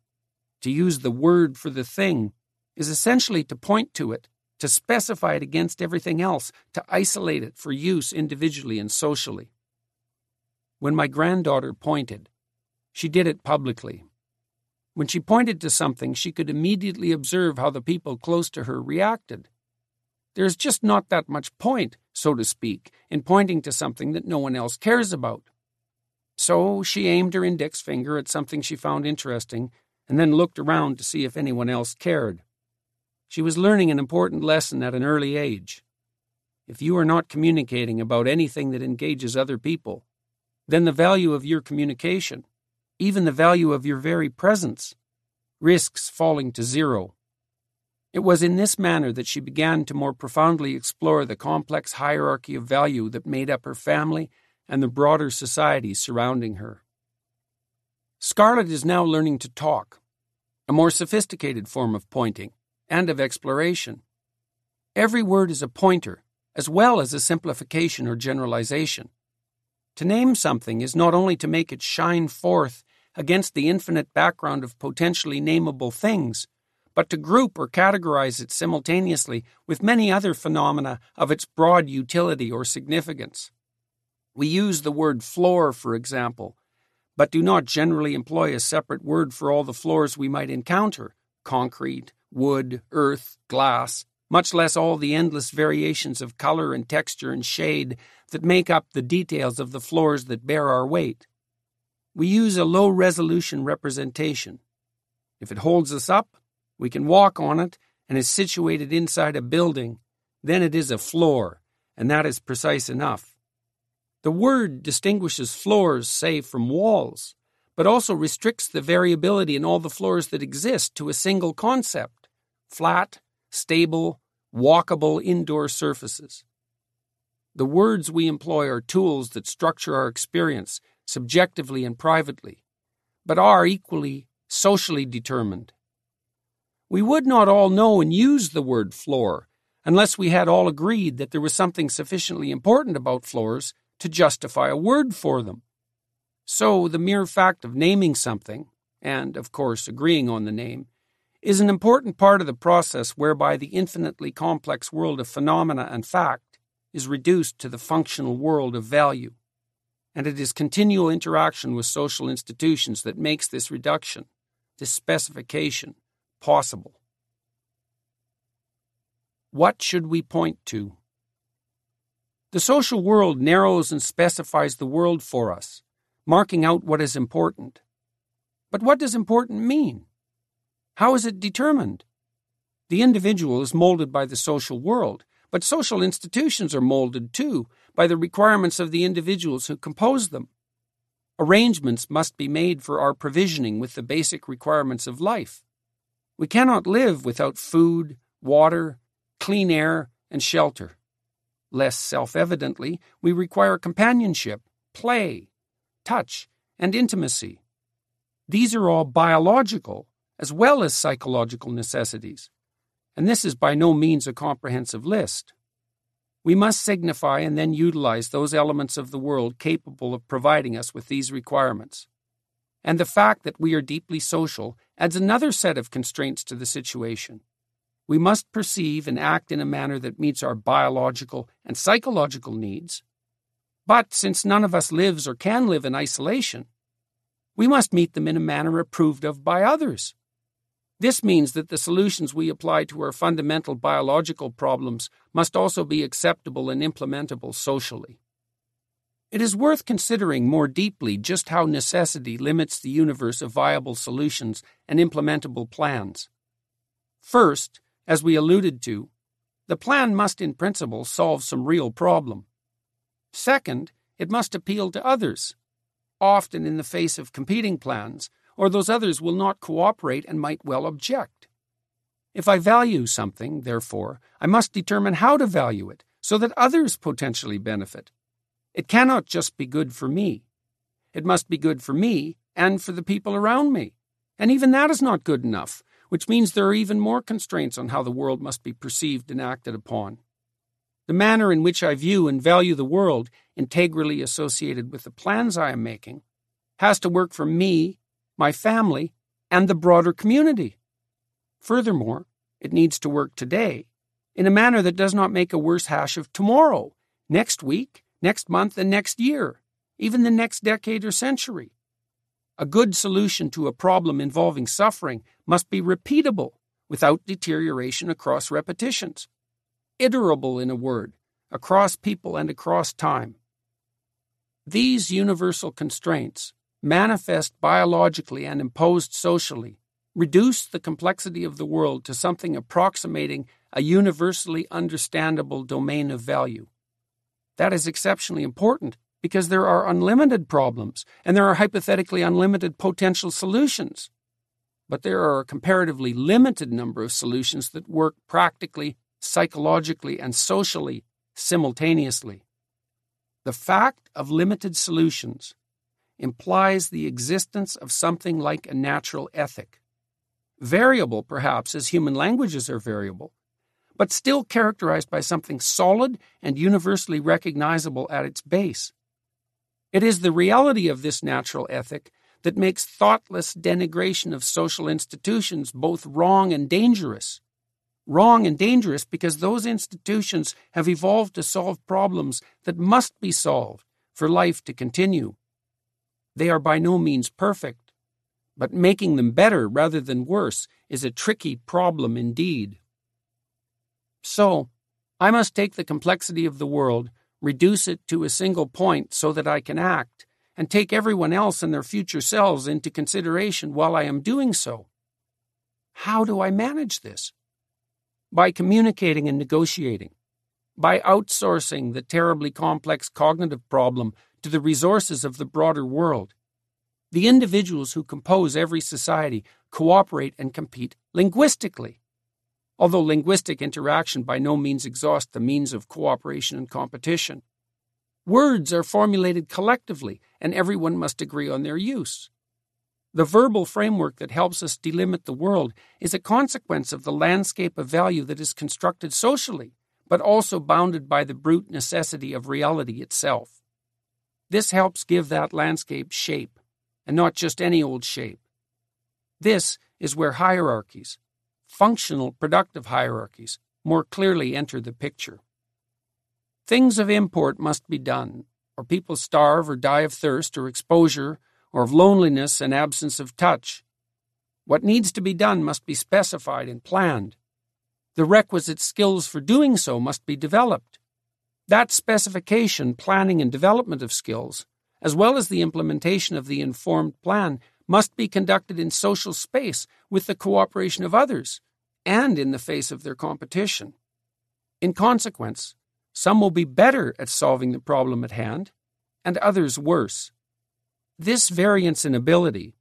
to use the word for the thing, is essentially to point to it, to specify it against everything else, to isolate it for use individually and socially. When my granddaughter pointed, she did it publicly. When she pointed to something, she could immediately observe how the people close to her reacted. There's just not that much point, so to speak, in pointing to something that no one else cares about. So she aimed her index finger at something she found interesting and then looked around to see if anyone else cared. She was learning an important lesson at an early age. If you are not communicating about anything that engages other people, then the value of your communication, even the value of your very presence, risks falling to zero. It was in this manner that she began to more profoundly explore the complex hierarchy of value that made up her family and the broader society surrounding her. Scarlett is now learning to talk, a more sophisticated form of pointing and of exploration. Every word is a pointer, as well as a simplification or generalization. To name something is not only to make it shine forth against the infinite background of potentially nameable things, but to group or categorize it simultaneously with many other phenomena of its broad utility or significance. We use the word floor, for example, but do not generally employ a separate word for all the floors we might encounter concrete, wood, earth, glass, much less all the endless variations of color and texture and shade that make up the details of the floors that bear our weight. We use a low resolution representation. If it holds us up, we can walk on it and is situated inside a building, then it is a floor, and that is precise enough. The word distinguishes floors, say, from walls, but also restricts the variability in all the floors that exist to a single concept flat, stable, walkable indoor surfaces. The words we employ are tools that structure our experience subjectively and privately, but are equally socially determined we would not all know and use the word floor unless we had all agreed that there was something sufficiently important about floors to justify a word for them. So the mere fact of naming something, and, of course, agreeing on the name, is an important part of the process whereby the infinitely complex world of phenomena and fact is reduced to the functional world of value. And it is continual interaction with social institutions that makes this reduction, this specification, possible. What should we point to? The social world narrows and specifies the world for us, marking out what is important. But what does important mean? How is it determined? The individual is molded by the social world, but social institutions are molded too by the requirements of the individuals who compose them. Arrangements must be made for our provisioning with the basic requirements of life. We cannot live without food, water, clean air, and shelter. Less self evidently, we require companionship, play, touch, and intimacy. These are all biological as well as psychological necessities, and this is by no means a comprehensive list. We must signify and then utilize those elements of the world capable of providing us with these requirements. And the fact that we are deeply social adds another set of constraints to the situation. We must perceive and act in a manner that meets our biological and psychological needs. But since none of us lives or can live in isolation, we must meet them in a manner approved of by others. This means that the solutions we apply to our fundamental biological problems must also be acceptable and implementable socially. It is worth considering more deeply just how necessity limits the universe of viable solutions and implementable plans. First, as we alluded to, the plan must in principle solve some real problem. Second, it must appeal to others, often in the face of competing plans or those others will not cooperate and might well object. If I value something, therefore, I must determine how to value it so that others potentially benefit. It cannot just be good for me. It must be good for me and for the people around me. And even that is not good enough, which means there are even more constraints on how the world must be perceived and acted upon. The manner in which I view and value the world, integrally associated with the plans I am making, has to work for me my family, and the broader community. Furthermore, it needs to work today in a manner that does not make a worse hash of tomorrow, next week, next month, and next year, even the next decade or century. A good solution to a problem involving suffering must be repeatable without deterioration across repetitions, iterable in a word, across people and across time. These universal constraints manifest biologically and imposed socially, reduce the complexity of the world to something approximating a universally understandable domain of value. That is exceptionally important because there are unlimited problems and there are hypothetically unlimited potential solutions. But there are a comparatively limited number of solutions that work practically, psychologically, and socially simultaneously. The fact of limited solutions implies the existence of something like a natural ethic. Variable, perhaps, as human languages are variable, but still characterized by something solid and universally recognizable at its base. It is the reality of this natural ethic that makes thoughtless denigration of social institutions both wrong and dangerous. Wrong and dangerous because those institutions have evolved to solve problems that must be solved for life to continue. They are by no means perfect, but making them better rather than worse is a tricky problem indeed. So, I must take the complexity of the world, reduce it to a single point so that I can act, and take everyone else and their future selves into consideration while I am doing so. How do I manage this? By communicating and negotiating, by outsourcing the terribly complex cognitive problem to the resources of the broader world. The individuals who compose every society cooperate and compete linguistically. Although linguistic interaction by no means exhausts the means of cooperation and competition. Words are formulated collectively, and everyone must agree on their use. The verbal framework that helps us delimit the world is a consequence of the landscape of value that is constructed socially, but also bounded by the brute necessity of reality itself. This helps give that landscape shape, and not just any old shape. This is where hierarchies, functional productive hierarchies, more clearly enter the picture. Things of import must be done, or people starve or die of thirst or exposure or of loneliness and absence of touch. What needs to be done must be specified and planned. The requisite skills for doing so must be developed. That specification, planning, and development of skills, as well as the implementation of the informed plan, must be conducted in social space with the cooperation of others and in the face of their competition. In consequence, some will be better at solving the problem at hand, and others worse. This variance in ability,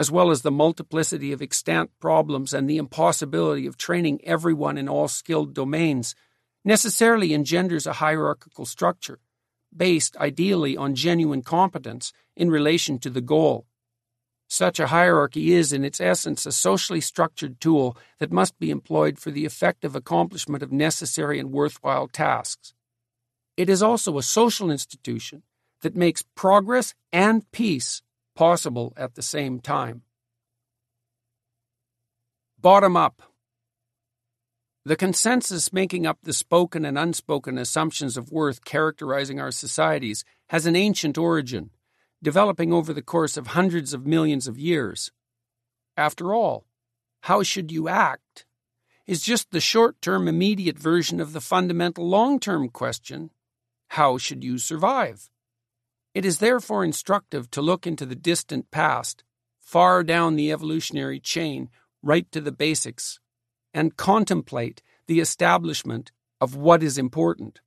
as well as the multiplicity of extant problems and the impossibility of training everyone in all skilled domains, necessarily engenders a hierarchical structure, based ideally on genuine competence in relation to the goal. Such a hierarchy is, in its essence, a socially structured tool that must be employed for the effective accomplishment of necessary and worthwhile tasks. It is also a social institution that makes progress and peace possible at the same time. Bottom up. The consensus making up the spoken and unspoken assumptions of worth characterizing our societies has an ancient origin, developing over the course of hundreds of millions of years. After all, how should you act? is just the short term immediate version of the fundamental long term question how should you survive? It is therefore instructive to look into the distant past, far down the evolutionary chain, right to the basics, and contemplate the establishment of what is important.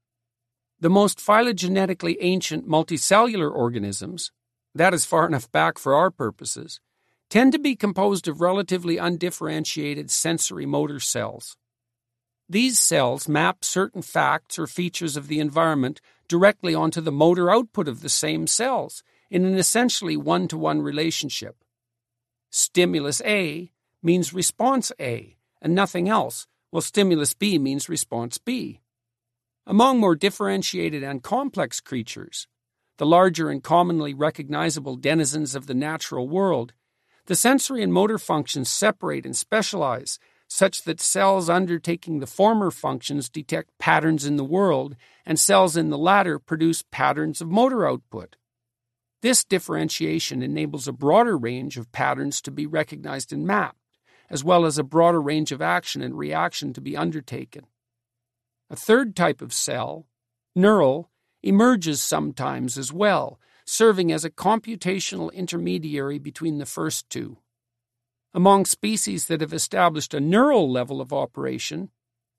The most phylogenetically ancient multicellular organisms, that is far enough back for our purposes, tend to be composed of relatively undifferentiated sensory motor cells. These cells map certain facts or features of the environment directly onto the motor output of the same cells in an essentially one to one relationship. Stimulus A means response A and nothing else, while stimulus B means response B. Among more differentiated and complex creatures, the larger and commonly recognizable denizens of the natural world, the sensory and motor functions separate and specialize such that cells undertaking the former functions detect patterns in the world, and cells in the latter produce patterns of motor output. This differentiation enables a broader range of patterns to be recognized and mapped, as well as a broader range of action and reaction to be undertaken. A third type of cell, neural, emerges sometimes as well, serving as a computational intermediary between the first two. Among species that have established a neural level of operation,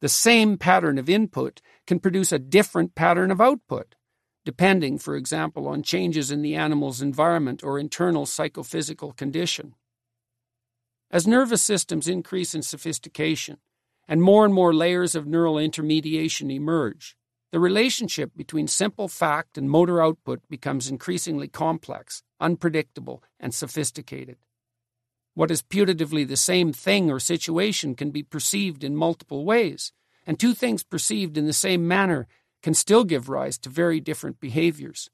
the same pattern of input can produce a different pattern of output, depending, for example, on changes in the animal's environment or internal psychophysical condition. As nervous systems increase in sophistication and more and more layers of neural intermediation emerge, the relationship between simple fact and motor output becomes increasingly complex, unpredictable, and sophisticated. What is putatively the same thing or situation can be perceived in multiple ways, and two things perceived in the same manner can still give rise to very different behaviors.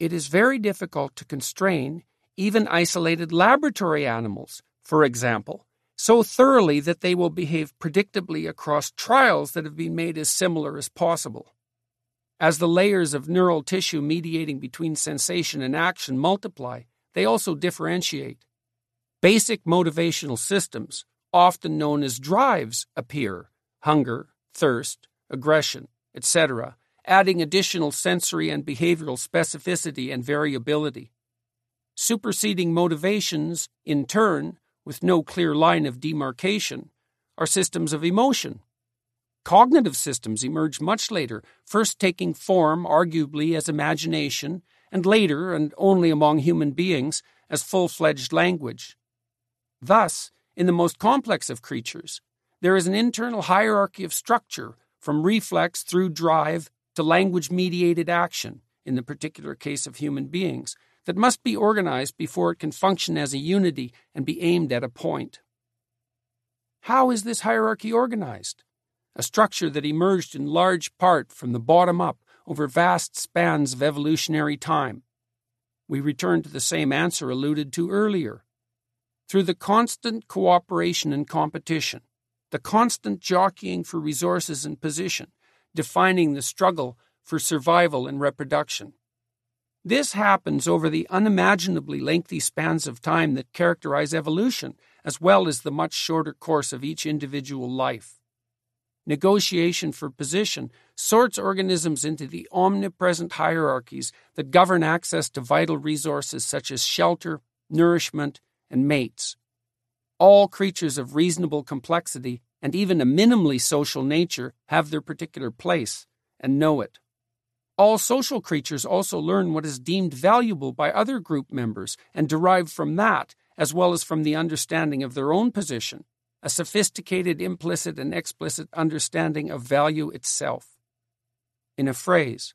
It is very difficult to constrain even isolated laboratory animals, for example, so thoroughly that they will behave predictably across trials that have been made as similar as possible. As the layers of neural tissue mediating between sensation and action multiply, they also differentiate. Basic motivational systems, often known as drives, appear hunger, thirst, aggression, etc., adding additional sensory and behavioral specificity and variability. Superseding motivations, in turn, with no clear line of demarcation, are systems of emotion. Cognitive systems emerge much later, first taking form, arguably, as imagination, and later, and only among human beings, as full fledged language. Thus, in the most complex of creatures, there is an internal hierarchy of structure from reflex through drive to language mediated action, in the particular case of human beings, that must be organized before it can function as a unity and be aimed at a point. How is this hierarchy organized? A structure that emerged in large part from the bottom up over vast spans of evolutionary time. We return to the same answer alluded to earlier through the constant cooperation and competition, the constant jockeying for resources and position, defining the struggle for survival and reproduction. This happens over the unimaginably lengthy spans of time that characterize evolution, as well as the much shorter course of each individual life. Negotiation for position sorts organisms into the omnipresent hierarchies that govern access to vital resources such as shelter, nourishment, and mates. All creatures of reasonable complexity and even a minimally social nature have their particular place and know it. All social creatures also learn what is deemed valuable by other group members and derive from that, as well as from the understanding of their own position, a sophisticated implicit and explicit understanding of value itself. In a phrase,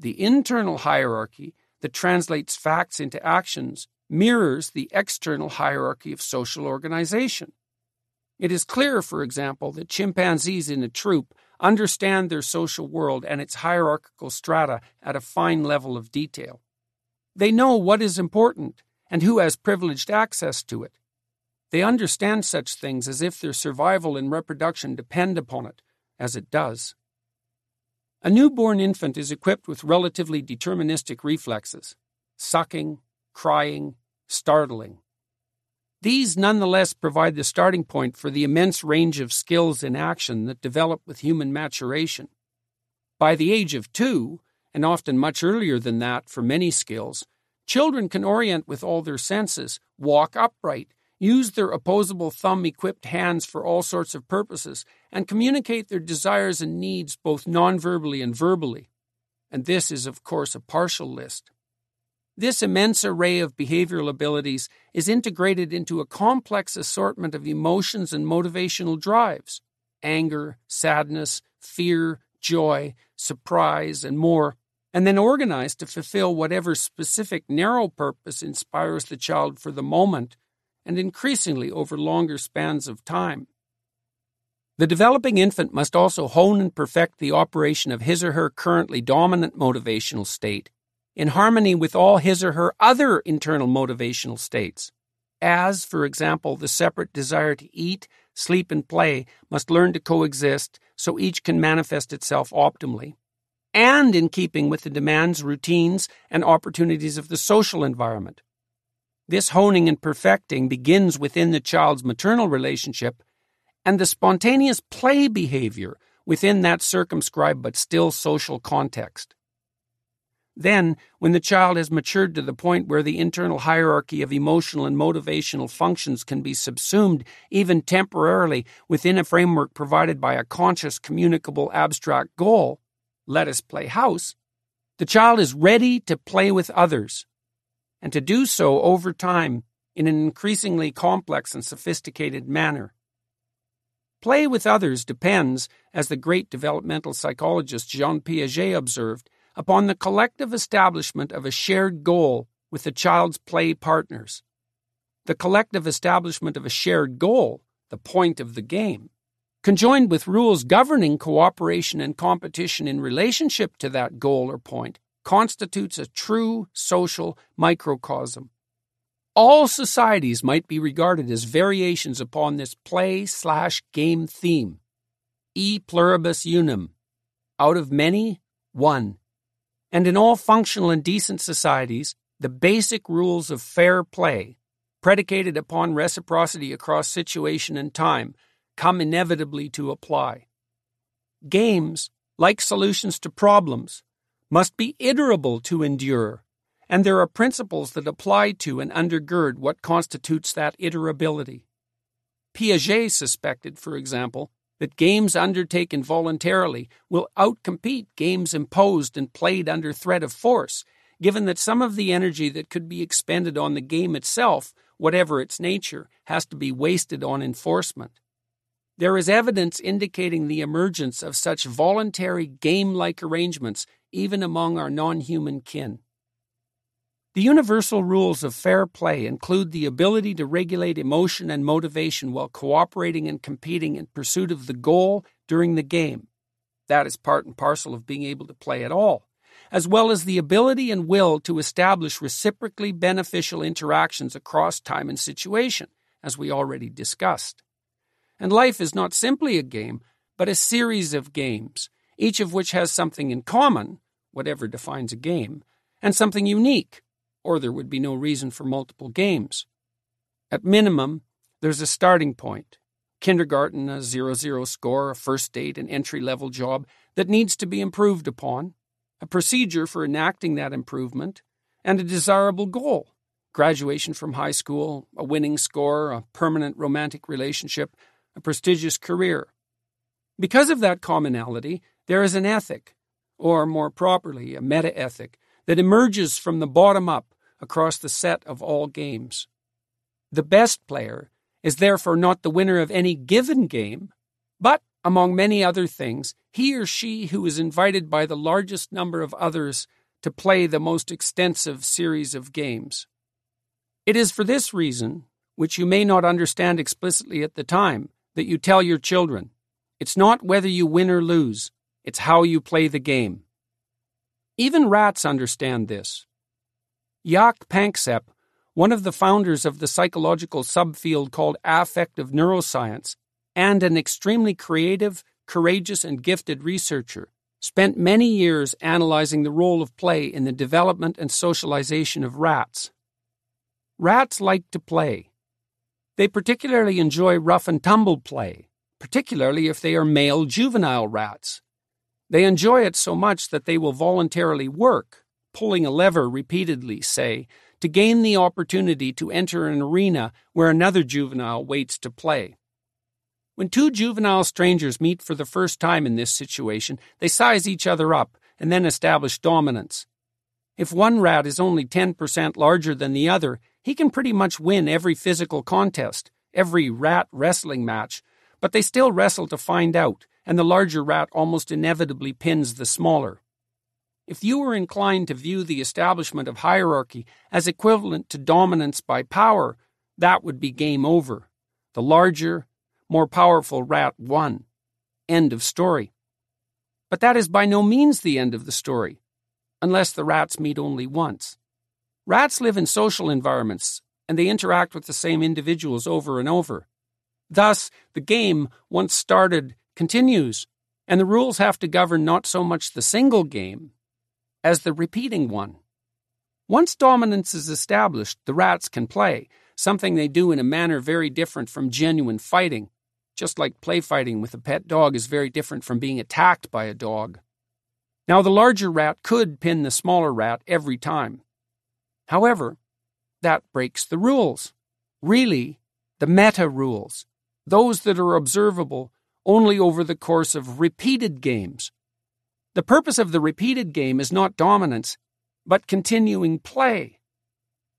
The internal hierarchy that translates facts into actions mirrors the external hierarchy of social organization. It is clear, for example, that chimpanzees in a troop understand their social world and its hierarchical strata at a fine level of detail. They know what is important and who has privileged access to it. They understand such things as if their survival and reproduction depend upon it, as it does. A newborn infant is equipped with relatively deterministic reflexes sucking, crying, startling. These nonetheless provide the starting point for the immense range of skills in action that develop with human maturation. By the age of two, and often much earlier than that for many skills, children can orient with all their senses, walk upright, use their opposable thumb equipped hands for all sorts of purposes, and communicate their desires and needs both nonverbally and verbally. And this is, of course, a partial list. This immense array of behavioral abilities is integrated into a complex assortment of emotions and motivational drives anger, sadness, fear, joy, surprise, and more, and then organized to fulfill whatever specific narrow purpose inspires the child for the moment and increasingly over longer spans of time. The developing infant must also hone and perfect the operation of his or her currently dominant motivational state in harmony with all his or her other internal motivational states, as, for example, the separate desire to eat, sleep, and play must learn to coexist so each can manifest itself optimally, and in keeping with the demands, routines, and opportunities of the social environment. This honing and perfecting begins within the child's maternal relationship and the spontaneous play behavior within that circumscribed but still social context. Then, when the child has matured to the point where the internal hierarchy of emotional and motivational functions can be subsumed, even temporarily, within a framework provided by a conscious, communicable, abstract goal, let us play house, the child is ready to play with others, and to do so over time in an increasingly complex and sophisticated manner. Play with others depends, as the great developmental psychologist Jean Piaget observed, upon the collective establishment of a shared goal with the child's play partners. The collective establishment of a shared goal, the point of the game, conjoined with rules governing cooperation and competition in relationship to that goal or point, constitutes a true social microcosm. All societies might be regarded as variations upon this play slash game theme. E pluribus unum. Out of many, one. And in all functional and decent societies, the basic rules of fair play, predicated upon reciprocity across situation and time, come inevitably to apply. Games, like solutions to problems, must be iterable to endure, and there are principles that apply to and undergird what constitutes that iterability. Piaget suspected, for example, that games undertaken voluntarily will outcompete games imposed and played under threat of force, given that some of the energy that could be expended on the game itself, whatever its nature, has to be wasted on enforcement. There is evidence indicating the emergence of such voluntary game like arrangements even among our non human kin. The universal rules of fair play include the ability to regulate emotion and motivation while cooperating and competing in pursuit of the goal during the game. That is part and parcel of being able to play at all, as well as the ability and will to establish reciprocally beneficial interactions across time and situation, as we already discussed. And life is not simply a game, but a series of games, each of which has something in common, whatever defines a game, and something unique or there would be no reason for multiple games. At minimum, there's a starting point kindergarten, a zero zero score, a first date, an entry level job that needs to be improved upon, a procedure for enacting that improvement, and a desirable goal graduation from high school, a winning score, a permanent romantic relationship, a prestigious career. Because of that commonality, there is an ethic, or more properly, a meta ethic, that emerges from the bottom up across the set of all games. The best player is therefore not the winner of any given game, but among many other things, he or she who is invited by the largest number of others to play the most extensive series of games. It is for this reason, which you may not understand explicitly at the time, that you tell your children it's not whether you win or lose, it's how you play the game. Even rats understand this. Jaak Panksepp, one of the founders of the psychological subfield called affective neuroscience, and an extremely creative, courageous, and gifted researcher, spent many years analyzing the role of play in the development and socialization of rats. Rats like to play. They particularly enjoy rough and tumble play, particularly if they are male juvenile rats. They enjoy it so much that they will voluntarily work, pulling a lever repeatedly, say, to gain the opportunity to enter an arena where another juvenile waits to play. When two juvenile strangers meet for the first time in this situation, they size each other up and then establish dominance. If one rat is only 10% larger than the other, he can pretty much win every physical contest, every rat wrestling match, but they still wrestle to find out, and the larger rat almost inevitably pins the smaller. If you were inclined to view the establishment of hierarchy as equivalent to dominance by power, that would be game over. The larger, more powerful rat won. End of story. But that is by no means the end of the story, unless the rats meet only once. Rats live in social environments, and they interact with the same individuals over and over. Thus, the game, once started, continues, and the rules have to govern not so much the single game as the repeating one. Once dominance is established, the rats can play, something they do in a manner very different from genuine fighting, just like play fighting with a pet dog is very different from being attacked by a dog. Now, the larger rat could pin the smaller rat every time. However, that breaks the rules. Really, the meta rules, those that are observable only over the course of repeated games. The purpose of the repeated game is not dominance, but continuing play.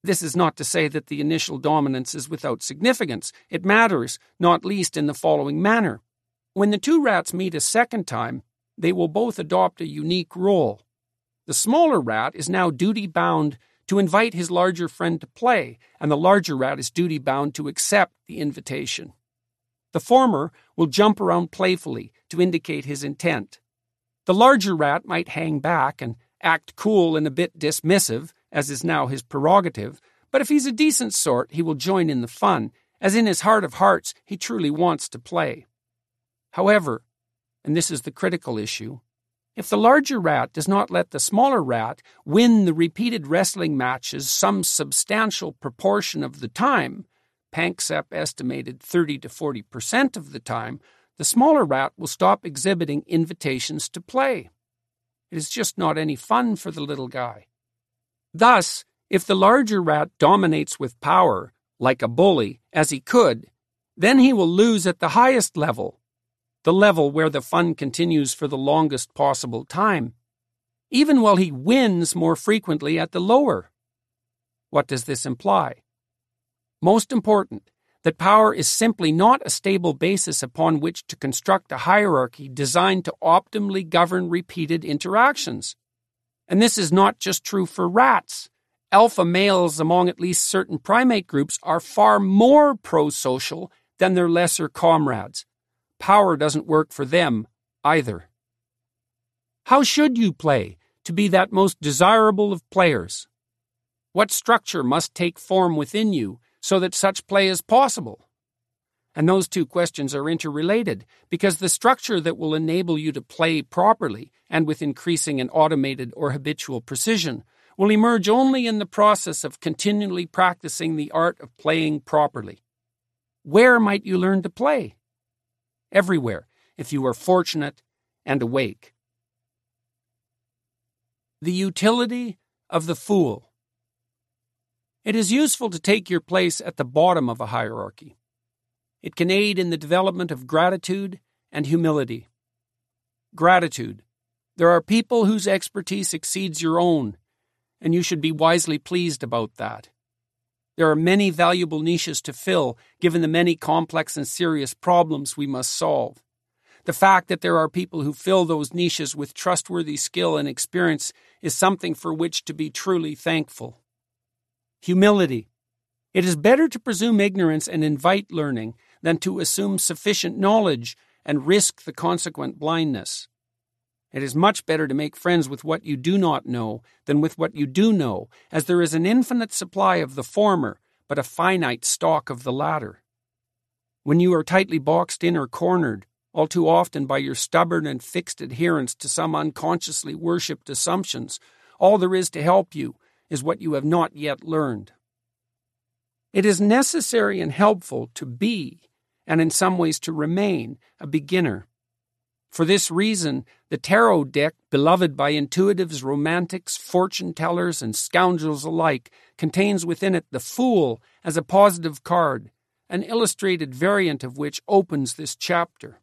This is not to say that the initial dominance is without significance. It matters, not least in the following manner. When the two rats meet a second time, they will both adopt a unique role. The smaller rat is now duty bound to invite his larger friend to play, and the larger rat is duty bound to accept the invitation. The former will jump around playfully to indicate his intent. The larger rat might hang back and act cool and a bit dismissive, as is now his prerogative, but if he's a decent sort, he will join in the fun, as in his heart of hearts he truly wants to play. However, and this is the critical issue, if the larger rat does not let the smaller rat win the repeated wrestling matches some substantial proportion of the time, Panksepp estimated 30 to 40 percent of the time, the smaller rat will stop exhibiting invitations to play. It is just not any fun for the little guy. Thus, if the larger rat dominates with power, like a bully, as he could, then he will lose at the highest level, the level where the fun continues for the longest possible time, even while he wins more frequently at the lower. What does this imply? Most important, that power is simply not a stable basis upon which to construct a hierarchy designed to optimally govern repeated interactions. And this is not just true for rats. Alpha males among at least certain primate groups are far more pro-social than their lesser comrades. Power doesn't work for them either. How should you play to be that most desirable of players? What structure must take form within you so that such play is possible? And those two questions are interrelated because the structure that will enable you to play properly and with increasing and automated or habitual precision will emerge only in the process of continually practicing the art of playing properly. Where might you learn to play? Everywhere, if you are fortunate and awake. The utility of the fool. It is useful to take your place at the bottom of a hierarchy. It can aid in the development of gratitude and humility. Gratitude. There are people whose expertise exceeds your own, and you should be wisely pleased about that. There are many valuable niches to fill, given the many complex and serious problems we must solve. The fact that there are people who fill those niches with trustworthy skill and experience is something for which to be truly thankful. Humility. It is better to presume ignorance and invite learning than to assume sufficient knowledge and risk the consequent blindness. It is much better to make friends with what you do not know than with what you do know, as there is an infinite supply of the former, but a finite stock of the latter. When you are tightly boxed in or cornered, all too often by your stubborn and fixed adherence to some unconsciously worshipped assumptions, all there is to help you is what you have not yet learned. It is necessary and helpful to be, and in some ways to remain, a beginner. For this reason, the tarot deck, beloved by intuitives, romantics, fortune tellers, and scoundrels alike, contains within it the Fool as a positive card, an illustrated variant of which opens this chapter.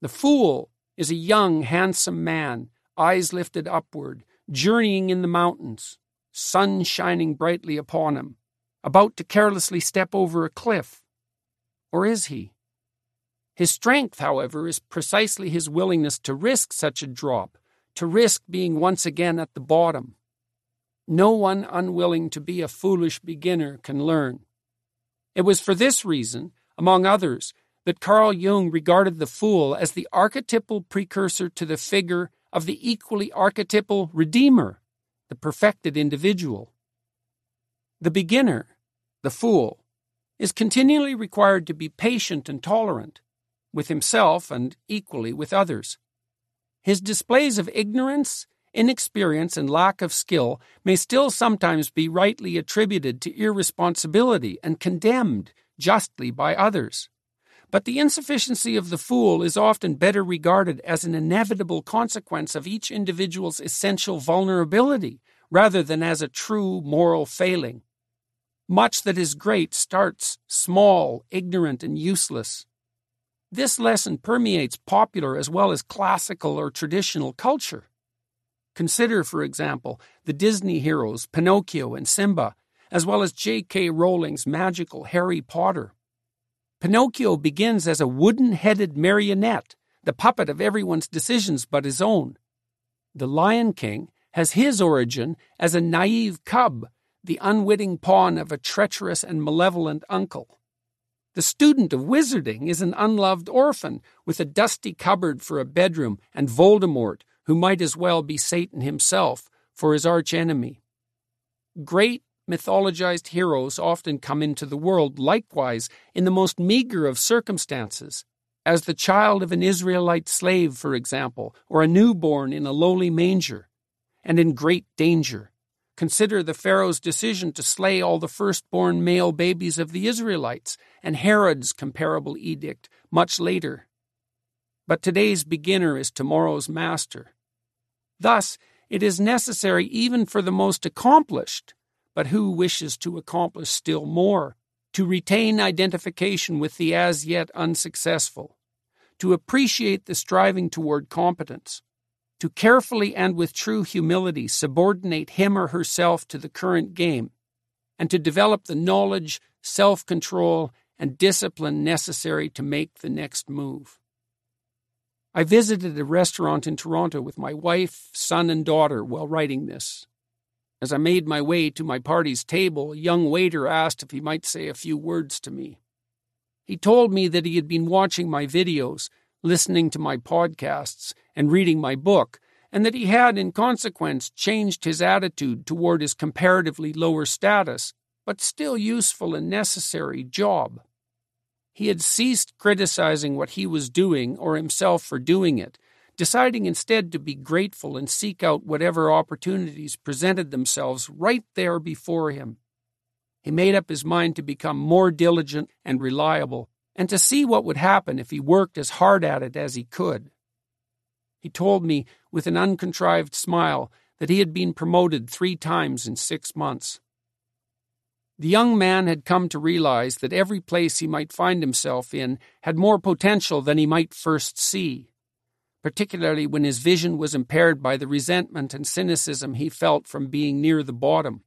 The Fool is a young, handsome man, eyes lifted upward, journeying in the mountains, sun shining brightly upon him, about to carelessly step over a cliff. Or is he? His strength, however, is precisely his willingness to risk such a drop, to risk being once again at the bottom. No one unwilling to be a foolish beginner can learn. It was for this reason, among others, that Carl Jung regarded the fool as the archetypal precursor to the figure of the equally archetypal Redeemer, the perfected individual. The beginner, the fool, is continually required to be patient and tolerant with himself and equally with others. His displays of ignorance, inexperience, and lack of skill may still sometimes be rightly attributed to irresponsibility and condemned justly by others. But the insufficiency of the fool is often better regarded as an inevitable consequence of each individual's essential vulnerability rather than as a true moral failing. Much that is great starts small, ignorant, and useless. This lesson permeates popular as well as classical or traditional culture. Consider, for example, the Disney heroes Pinocchio and Simba, as well as J.K. Rowling's magical Harry Potter. Pinocchio begins as a wooden headed marionette, the puppet of everyone's decisions but his own. The Lion King has his origin as a naive cub, the unwitting pawn of a treacherous and malevolent uncle. The student of wizarding is an unloved orphan with a dusty cupboard for a bedroom and Voldemort, who might as well be Satan himself, for his archenemy. Great mythologized heroes often come into the world likewise in the most meager of circumstances, as the child of an Israelite slave, for example, or a newborn in a lowly manger, and in great danger. Consider the Pharaoh's decision to slay all the firstborn male babies of the Israelites, and Herod's comparable edict much later. But today's beginner is tomorrow's master. Thus, it is necessary even for the most accomplished, but who wishes to accomplish still more, to retain identification with the as yet unsuccessful, to appreciate the striving toward competence, to carefully and with true humility subordinate him or herself to the current game, and to develop the knowledge, self control, and discipline necessary to make the next move. I visited a restaurant in Toronto with my wife, son, and daughter while writing this. As I made my way to my party's table, a young waiter asked if he might say a few words to me. He told me that he had been watching my videos, listening to my podcasts, and reading my book, and that he had, in consequence, changed his attitude toward his comparatively lower status, but still useful and necessary, job. He had ceased criticizing what he was doing or himself for doing it, deciding instead to be grateful and seek out whatever opportunities presented themselves right there before him. He made up his mind to become more diligent and reliable, and to see what would happen if he worked as hard at it as he could. He told me, with an uncontrived smile, that he had been promoted three times in six months. The young man had come to realize that every place he might find himself in had more potential than he might first see, particularly when his vision was impaired by the resentment and cynicism he felt from being near the bottom.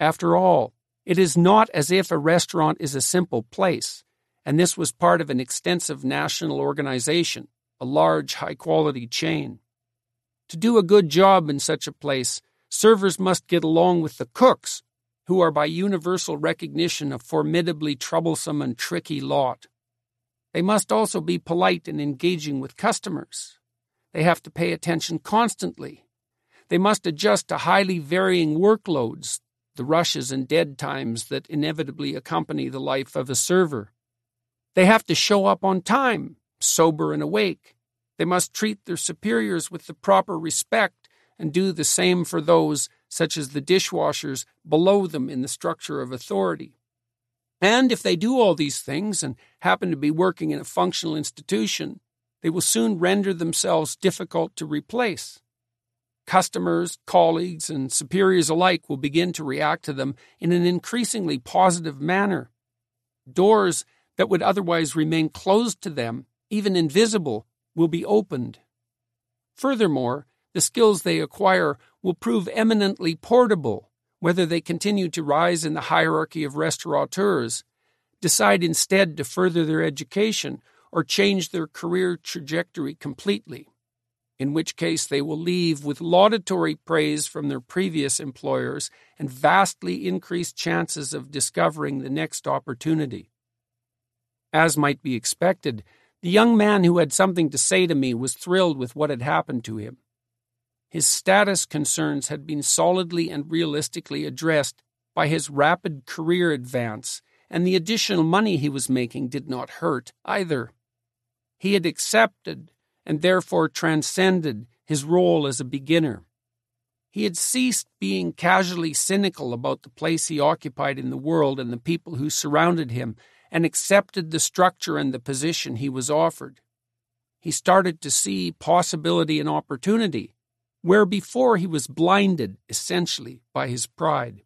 After all, it is not as if a restaurant is a simple place, and this was part of an extensive national organization, a large, high quality chain. To do a good job in such a place, servers must get along with the cooks, who are by universal recognition a formidably troublesome and tricky lot. They must also be polite and engaging with customers. They have to pay attention constantly. They must adjust to highly varying workloads, the rushes and dead times that inevitably accompany the life of a server. They have to show up on time, sober and awake. They must treat their superiors with the proper respect and do the same for those, such as the dishwashers, below them in the structure of authority. And if they do all these things and happen to be working in a functional institution, they will soon render themselves difficult to replace. Customers, colleagues, and superiors alike will begin to react to them in an increasingly positive manner. Doors that would otherwise remain closed to them, even invisible, will be opened. Furthermore, the skills they acquire will prove eminently portable, whether they continue to rise in the hierarchy of restaurateurs, decide instead to further their education, or change their career trajectory completely, in which case they will leave with laudatory praise from their previous employers and vastly increased chances of discovering the next opportunity. As might be expected, the young man who had something to say to me was thrilled with what had happened to him. His status concerns had been solidly and realistically addressed by his rapid career advance, and the additional money he was making did not hurt either. He had accepted and therefore transcended his role as a beginner. He had ceased being casually cynical about the place he occupied in the world and the people who surrounded him and accepted the structure and the position he was offered. He started to see possibility and opportunity, where before he was blinded, essentially, by his pride.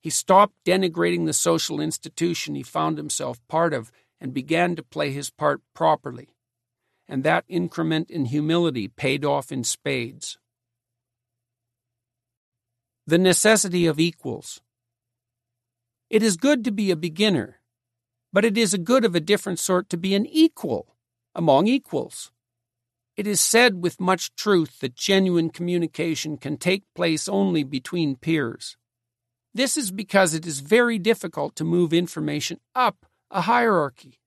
He stopped denigrating the social institution he found himself part of and began to play his part properly. And that increment in humility paid off in spades. The necessity of equals. It is good to be a beginner, but it is a good of a different sort to be an equal among equals. It is said with much truth that genuine communication can take place only between peers. This is because it is very difficult to move information up a hierarchy.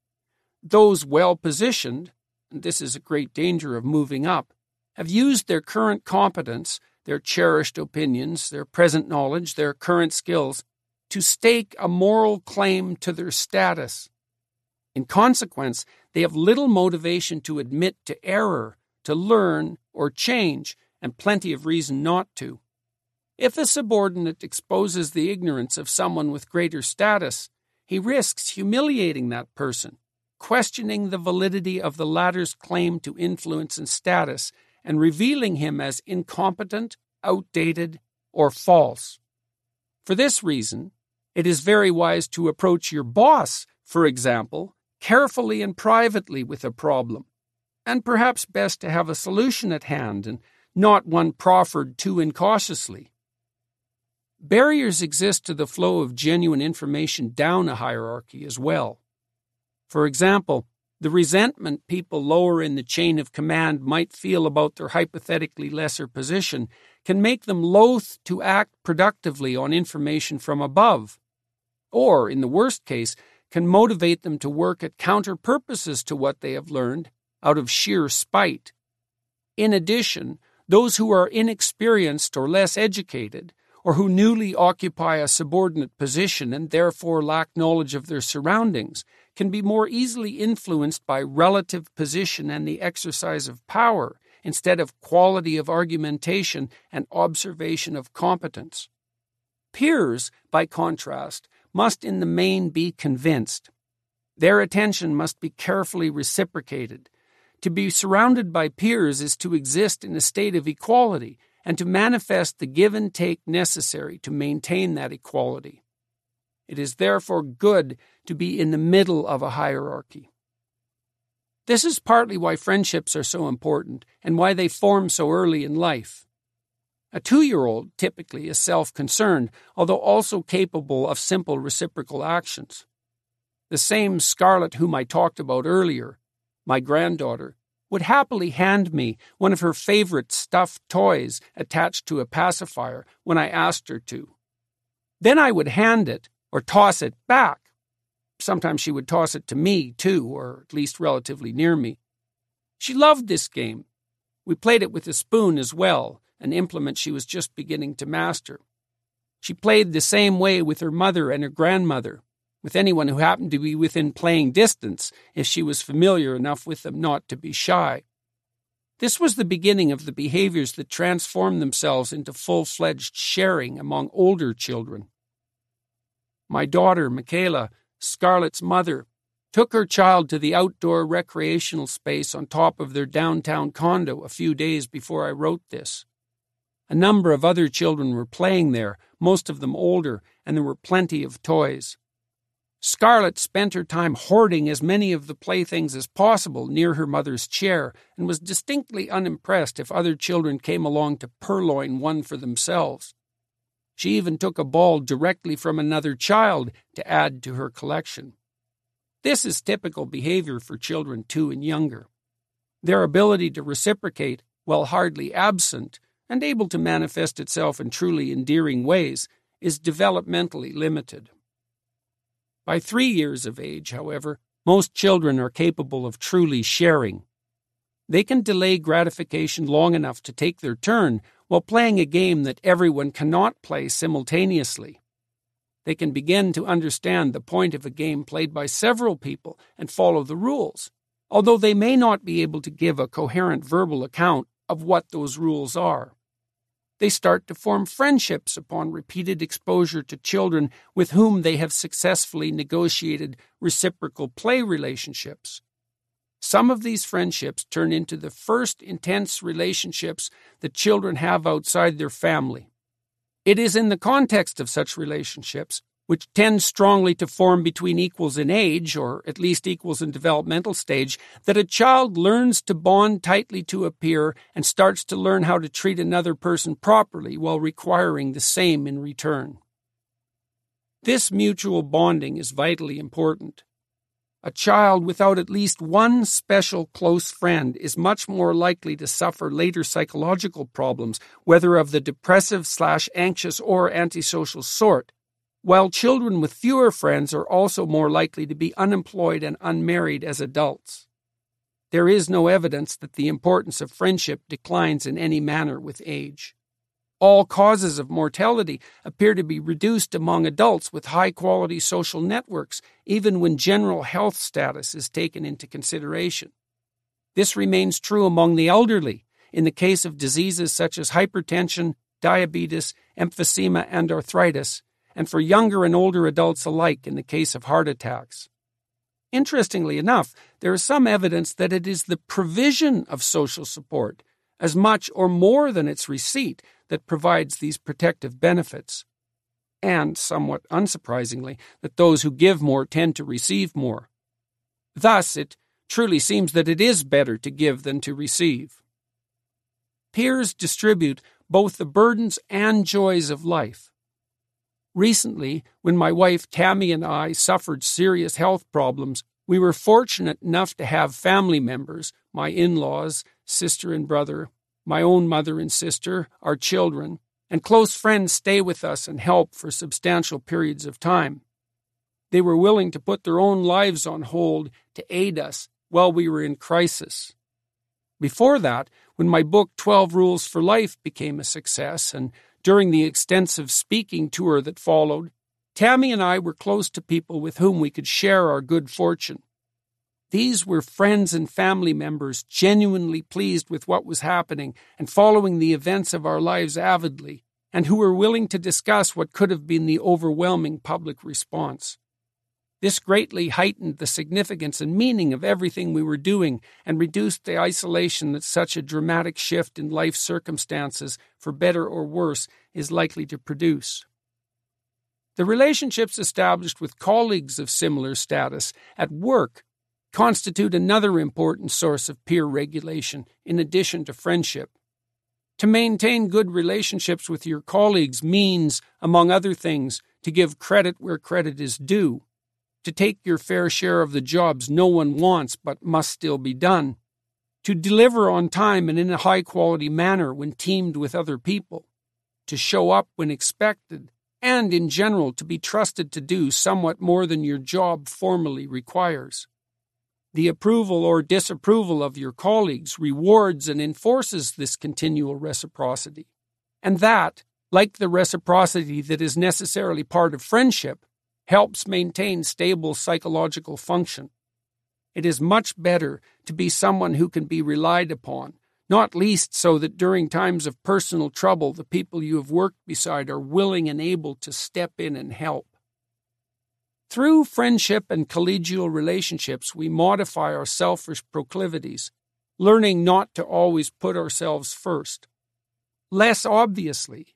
Those well positioned, and this is a great danger of moving up, have used their current competence, their cherished opinions, their present knowledge, their current skills to stake a moral claim to their status. In consequence, they have little motivation to admit to error, to learn, or change, and plenty of reason not to. If a subordinate exposes the ignorance of someone with greater status, he risks humiliating that person, questioning the validity of the latter's claim to influence and status, and revealing him as incompetent, outdated, or false. For this reason, it is very wise to approach your boss, for example, carefully and privately with a problem, and perhaps best to have a solution at hand and not one proffered too incautiously. Barriers exist to the flow of genuine information down a hierarchy as well. For example, the resentment people lower in the chain of command might feel about their hypothetically lesser position can make them loath to act productively on information from above, or, in the worst case, can motivate them to work at counter purposes to what they have learned out of sheer spite. In addition, those who are inexperienced or less educated, or who newly occupy a subordinate position and therefore lack knowledge of their surroundings, can be more easily influenced by relative position and the exercise of power instead of quality of argumentation and observation of competence. Peers, by contrast, must in the main be convinced. Their attention must be carefully reciprocated. To be surrounded by peers is to exist in a state of equality and to manifest the give and take necessary to maintain that equality. It is therefore good to be in the middle of a hierarchy. This is partly why friendships are so important and why they form so early in life. A two year old typically is self concerned, although also capable of simple reciprocal actions. The same Scarlett whom I talked about earlier, my granddaughter, would happily hand me one of her favorite stuffed toys attached to a pacifier when I asked her to. Then I would hand it or toss it back. Sometimes she would toss it to me, too, or at least relatively near me. She loved this game. We played it with a spoon as well, an implement she was just beginning to master. She played the same way with her mother and her grandmother, with anyone who happened to be within playing distance if she was familiar enough with them not to be shy. This was the beginning of the behaviors that transformed themselves into full fledged sharing among older children. My daughter, Mikhaila, Scarlett's mother, took her child to the outdoor recreational space on top of their downtown condo a few days before I wrote this. A number of other children were playing there, most of them older, and there were plenty of toys. Scarlett spent her time hoarding as many of the playthings as possible near her mother's chair and was distinctly unimpressed if other children came along to purloin one for themselves. She even took a ball directly from another child to add to her collection. This is typical behavior for children two and younger. Their ability to reciprocate, while hardly absent, and able to manifest itself in truly endearing ways, is developmentally limited. By three years of age, however, most children are capable of truly sharing. They can delay gratification long enough to take their turn while playing a game that everyone cannot play simultaneously. They can begin to understand the point of a game played by several people and follow the rules, although they may not be able to give a coherent verbal account of what those rules are. They start to form friendships upon repeated exposure to children with whom they have successfully negotiated reciprocal play relationships. Some of these friendships turn into the first intense relationships that children have outside their family. It is in the context of such relationships which tends strongly to form between equals in age, or at least equals in developmental stage, that a child learns to bond tightly to a peer and starts to learn how to treat another person properly while requiring the same in return. This mutual bonding is vitally important. A child without at least one special close friend is much more likely to suffer later psychological problems, whether of the depressive slash anxious or antisocial sort, while children with fewer friends are also more likely to be unemployed and unmarried as adults. There is no evidence that the importance of friendship declines in any manner with age. All causes of mortality appear to be reduced among adults with high quality social networks, even when general health status is taken into consideration. This remains true among the elderly in the case of diseases such as hypertension, diabetes, emphysema, and arthritis, and for younger and older adults alike in the case of heart attacks. Interestingly enough, there is some evidence that it is the provision of social support, as much or more than its receipt, that provides these protective benefits. And, somewhat unsurprisingly, that those who give more tend to receive more. Thus, it truly seems that it is better to give than to receive. Peers distribute both the burdens and joys of life. Recently, when my wife Tammy and I suffered serious health problems, we were fortunate enough to have family members, my in laws, sister and brother, my own mother and sister, our children, and close friends stay with us and help for substantial periods of time. They were willing to put their own lives on hold to aid us while we were in crisis. Before that, when my book 12 Rules for Life became a success and during the extensive speaking tour that followed, Tammy and I were close to people with whom we could share our good fortune. These were friends and family members genuinely pleased with what was happening and following the events of our lives avidly, and who were willing to discuss what could have been the overwhelming public response. This greatly heightened the significance and meaning of everything we were doing and reduced the isolation that such a dramatic shift in life circumstances, for better or worse, is likely to produce. The relationships established with colleagues of similar status at work constitute another important source of peer regulation in addition to friendship. To maintain good relationships with your colleagues means, among other things, to give credit where credit is due to take your fair share of the jobs no one wants but must still be done, to deliver on time and in a high quality manner when teamed with other people, to show up when expected, and in general to be trusted to do somewhat more than your job formally requires. The approval or disapproval of your colleagues rewards and enforces this continual reciprocity. And that, like the reciprocity that is necessarily part of friendship, helps maintain stable psychological function. It is much better to be someone who can be relied upon, not least so that during times of personal trouble the people you have worked beside are willing and able to step in and help. Through friendship and collegial relationships, we modify our selfish proclivities, learning not to always put ourselves first. Less obviously,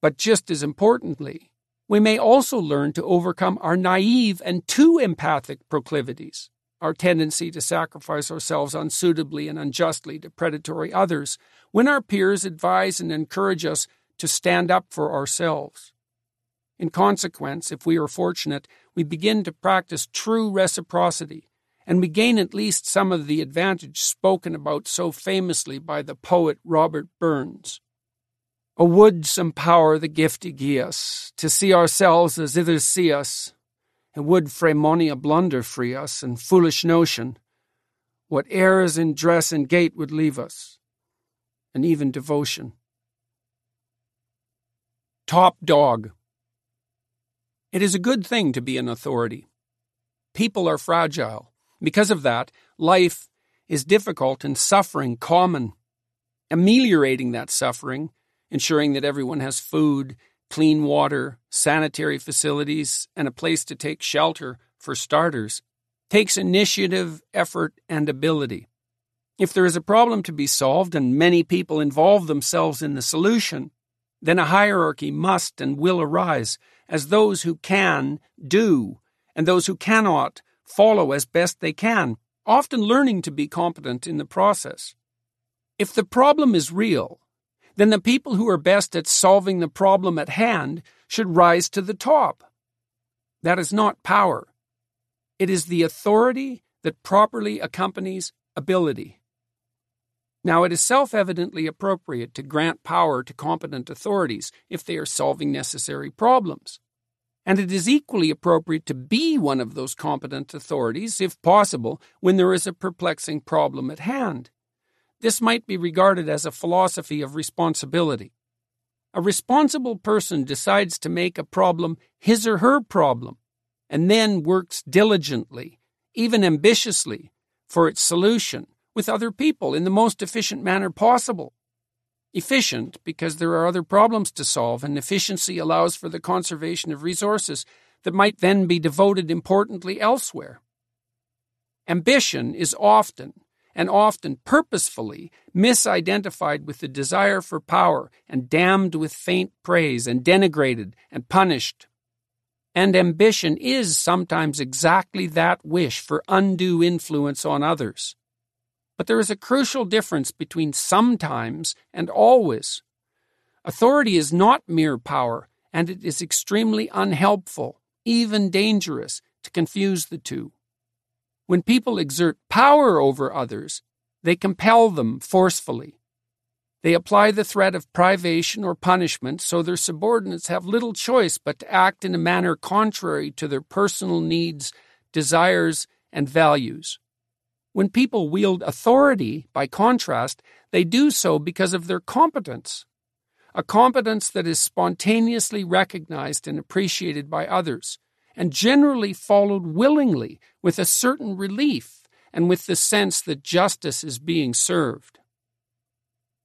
but just as importantly, we may also learn to overcome our naive and too empathic proclivities, our tendency to sacrifice ourselves unsuitably and unjustly to predatory others when our peers advise and encourage us to stand up for ourselves. In consequence, if we are fortunate, we begin to practice true reciprocity, and we gain at least some of the advantage spoken about so famously by the poet Robert Burns. O would some power the giftie gie us, to see ourselves as others see us, and would frae mony a blunder free us, and foolish notion, what errors in dress and gait would leave us, and even devotion. Top dog. It is a good thing to be an authority. People are fragile. Because of that, life is difficult and suffering common. Ameliorating that suffering, ensuring that everyone has food, clean water, sanitary facilities, and a place to take shelter, for starters, takes initiative, effort, and ability. If there is a problem to be solved and many people involve themselves in the solution, then a hierarchy must and will arise as those who can do, and those who cannot follow as best they can, often learning to be competent in the process. If the problem is real, then the people who are best at solving the problem at hand should rise to the top. That is not power. It is the authority that properly accompanies ability. Now, it is self evidently appropriate to grant power to competent authorities if they are solving necessary problems. And it is equally appropriate to be one of those competent authorities, if possible, when there is a perplexing problem at hand. This might be regarded as a philosophy of responsibility. A responsible person decides to make a problem his or her problem, and then works diligently, even ambitiously, for its solution with other people in the most efficient manner possible. Efficient because there are other problems to solve, and efficiency allows for the conservation of resources that might then be devoted importantly elsewhere. Ambition is often, and often purposefully, misidentified with the desire for power and damned with faint praise and denigrated and punished. And ambition is sometimes exactly that wish for undue influence on others. But there is a crucial difference between sometimes and always. Authority is not mere power, and it is extremely unhelpful, even dangerous, to confuse the two. When people exert power over others, they compel them forcefully. They apply the threat of privation or punishment so their subordinates have little choice but to act in a manner contrary to their personal needs, desires, and values. When people wield authority, by contrast, they do so because of their competence, a competence that is spontaneously recognized and appreciated by others, and generally followed willingly with a certain relief and with the sense that justice is being served.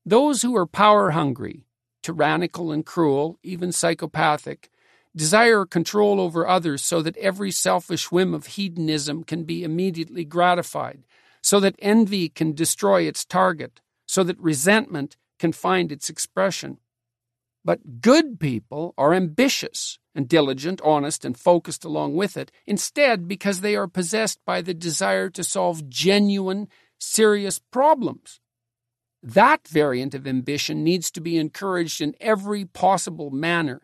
Those who are power hungry, tyrannical and cruel, even psychopathic, desire control over others so that every selfish whim of hedonism can be immediately gratified so that envy can destroy its target, so that resentment can find its expression. But good people are ambitious and diligent, honest, and focused along with it, instead, because they are possessed by the desire to solve genuine, serious problems. That variant of ambition needs to be encouraged in every possible manner.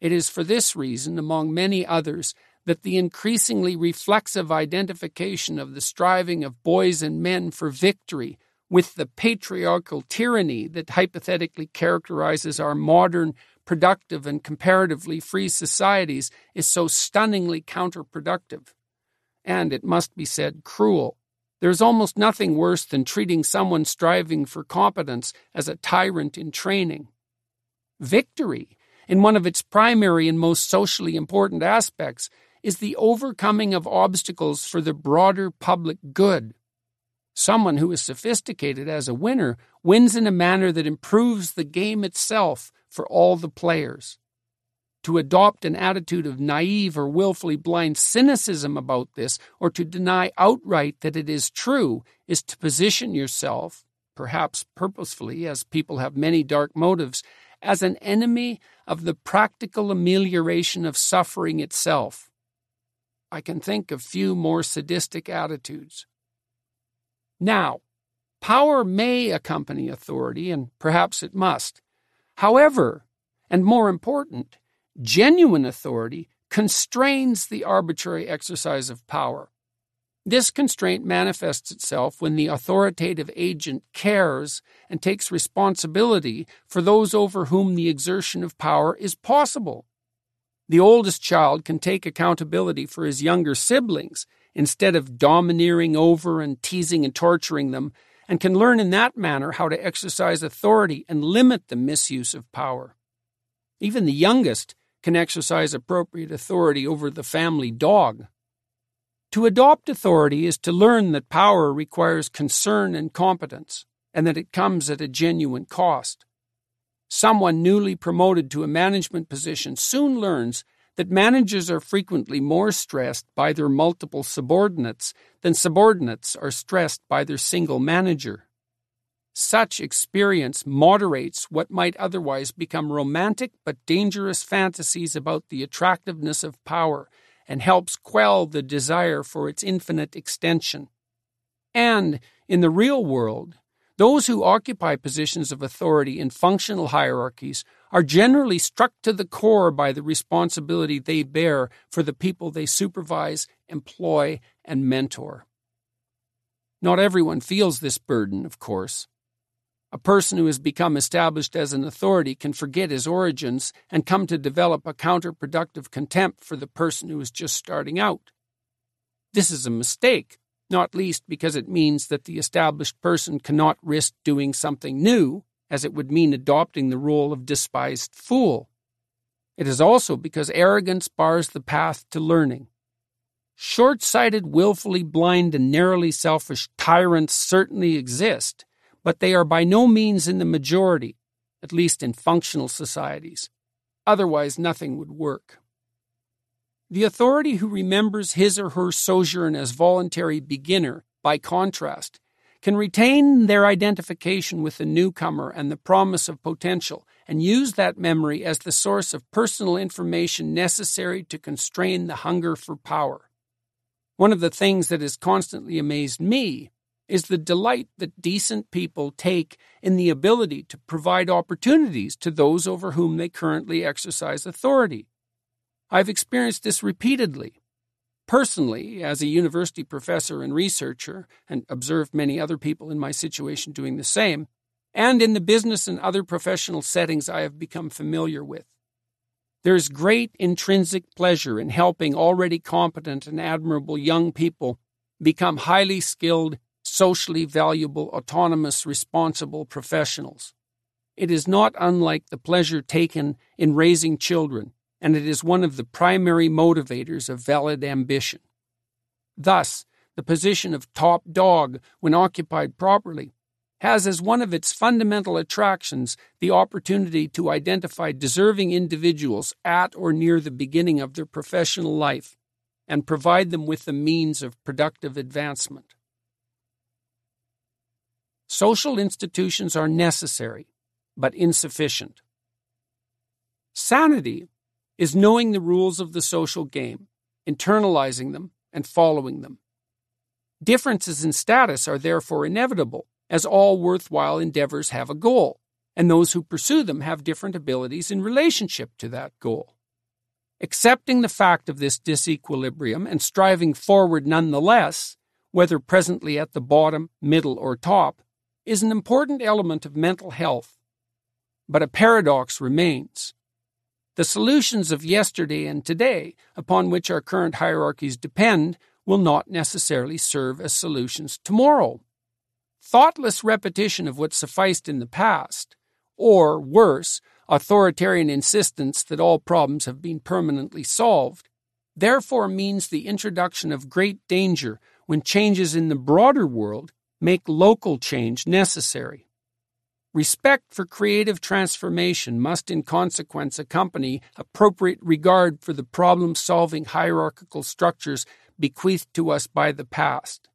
It is for this reason, among many others, that the increasingly reflexive identification of the striving of boys and men for victory with the patriarchal tyranny that hypothetically characterizes our modern, productive, and comparatively free societies is so stunningly counterproductive. And, it must be said, cruel. There is almost nothing worse than treating someone striving for competence as a tyrant in training. Victory, in one of its primary and most socially important aspects, is the overcoming of obstacles for the broader public good. Someone who is sophisticated as a winner wins in a manner that improves the game itself for all the players. To adopt an attitude of naive or willfully blind cynicism about this, or to deny outright that it is true, is to position yourself, perhaps purposefully, as people have many dark motives, as an enemy of the practical amelioration of suffering itself. I can think of few more sadistic attitudes. Now, power may accompany authority, and perhaps it must. However, and more important, genuine authority constrains the arbitrary exercise of power. This constraint manifests itself when the authoritative agent cares and takes responsibility for those over whom the exertion of power is possible. The oldest child can take accountability for his younger siblings instead of domineering over and teasing and torturing them, and can learn in that manner how to exercise authority and limit the misuse of power. Even the youngest can exercise appropriate authority over the family dog. To adopt authority is to learn that power requires concern and competence, and that it comes at a genuine cost. Someone newly promoted to a management position soon learns that managers are frequently more stressed by their multiple subordinates than subordinates are stressed by their single manager. Such experience moderates what might otherwise become romantic but dangerous fantasies about the attractiveness of power and helps quell the desire for its infinite extension. And, in the real world, those who occupy positions of authority in functional hierarchies are generally struck to the core by the responsibility they bear for the people they supervise, employ, and mentor. Not everyone feels this burden, of course. A person who has become established as an authority can forget his origins and come to develop a counterproductive contempt for the person who is just starting out. This is a mistake not least because it means that the established person cannot risk doing something new, as it would mean adopting the role of despised fool. It is also because arrogance bars the path to learning. Short sighted, wilfully blind, and narrowly selfish tyrants certainly exist, but they are by no means in the majority, at least in functional societies. Otherwise, nothing would work. The authority who remembers his or her sojourn as voluntary beginner, by contrast, can retain their identification with the newcomer and the promise of potential, and use that memory as the source of personal information necessary to constrain the hunger for power. One of the things that has constantly amazed me is the delight that decent people take in the ability to provide opportunities to those over whom they currently exercise authority. I've experienced this repeatedly. Personally, as a university professor and researcher, and observed many other people in my situation doing the same, and in the business and other professional settings I have become familiar with. There is great intrinsic pleasure in helping already competent and admirable young people become highly skilled, socially valuable, autonomous, responsible professionals. It is not unlike the pleasure taken in raising children and it is one of the primary motivators of valid ambition. Thus, the position of top dog, when occupied properly, has as one of its fundamental attractions the opportunity to identify deserving individuals at or near the beginning of their professional life and provide them with the means of productive advancement. Social institutions are necessary, but insufficient. Sanity is knowing the rules of the social game, internalizing them, and following them. Differences in status are therefore inevitable, as all worthwhile endeavors have a goal, and those who pursue them have different abilities in relationship to that goal. Accepting the fact of this disequilibrium and striving forward nonetheless, whether presently at the bottom, middle, or top, is an important element of mental health. But a paradox remains. The solutions of yesterday and today, upon which our current hierarchies depend, will not necessarily serve as solutions tomorrow. Thoughtless repetition of what sufficed in the past, or, worse, authoritarian insistence that all problems have been permanently solved, therefore means the introduction of great danger when changes in the broader world make local change necessary. Respect for creative transformation must, in consequence, accompany appropriate regard for the problem solving hierarchical structures bequeathed to us by the past.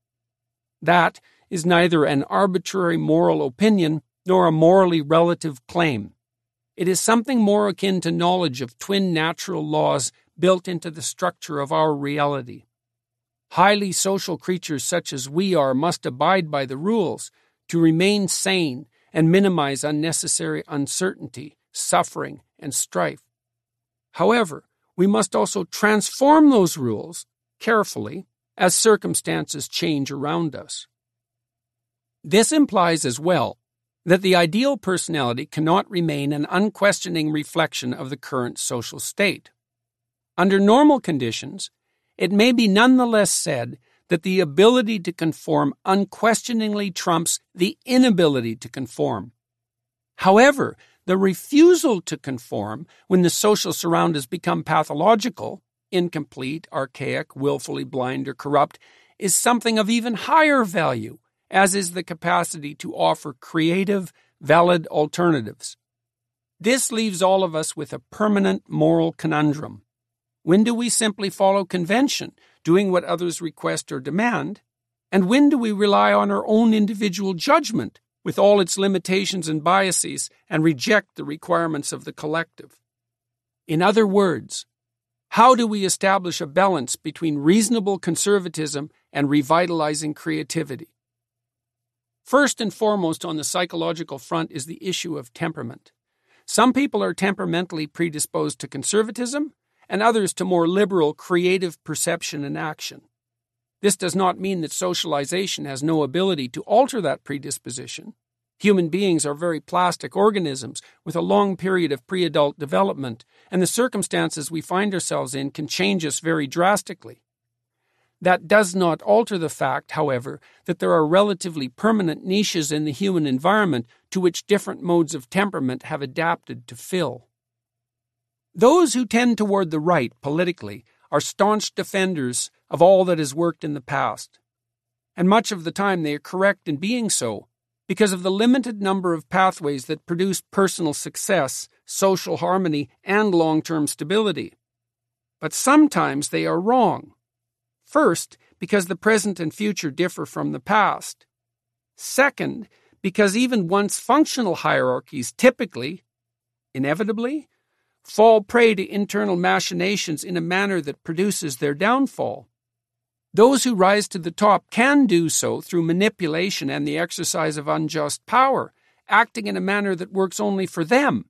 That is neither an arbitrary moral opinion nor a morally relative claim. It is something more akin to knowledge of twin natural laws built into the structure of our reality. Highly social creatures such as we are must abide by the rules to remain sane and minimize unnecessary uncertainty, suffering, and strife. However, we must also transform those rules carefully as circumstances change around us. This implies as well that the ideal personality cannot remain an unquestioning reflection of the current social state. Under normal conditions, it may be nonetheless said that the ability to conform unquestioningly trumps the inability to conform. However, the refusal to conform when the social surroundings become pathological, incomplete, archaic, willfully blind, or corrupt, is something of even higher value, as is the capacity to offer creative, valid alternatives. This leaves all of us with a permanent moral conundrum. When do we simply follow convention, doing what others request or demand? And when do we rely on our own individual judgment, with all its limitations and biases, and reject the requirements of the collective? In other words, how do we establish a balance between reasonable conservatism and revitalizing creativity? First and foremost on the psychological front is the issue of temperament. Some people are temperamentally predisposed to conservatism, and others to more liberal creative perception and action. This does not mean that socialization has no ability to alter that predisposition. Human beings are very plastic organisms with a long period of pre adult development, and the circumstances we find ourselves in can change us very drastically. That does not alter the fact, however, that there are relatively permanent niches in the human environment to which different modes of temperament have adapted to fill. Those who tend toward the right politically are staunch defenders of all that has worked in the past. And much of the time they are correct in being so because of the limited number of pathways that produce personal success, social harmony, and long term stability. But sometimes they are wrong. First, because the present and future differ from the past. Second, because even once functional hierarchies typically, inevitably, fall prey to internal machinations in a manner that produces their downfall. Those who rise to the top can do so through manipulation and the exercise of unjust power, acting in a manner that works only for them,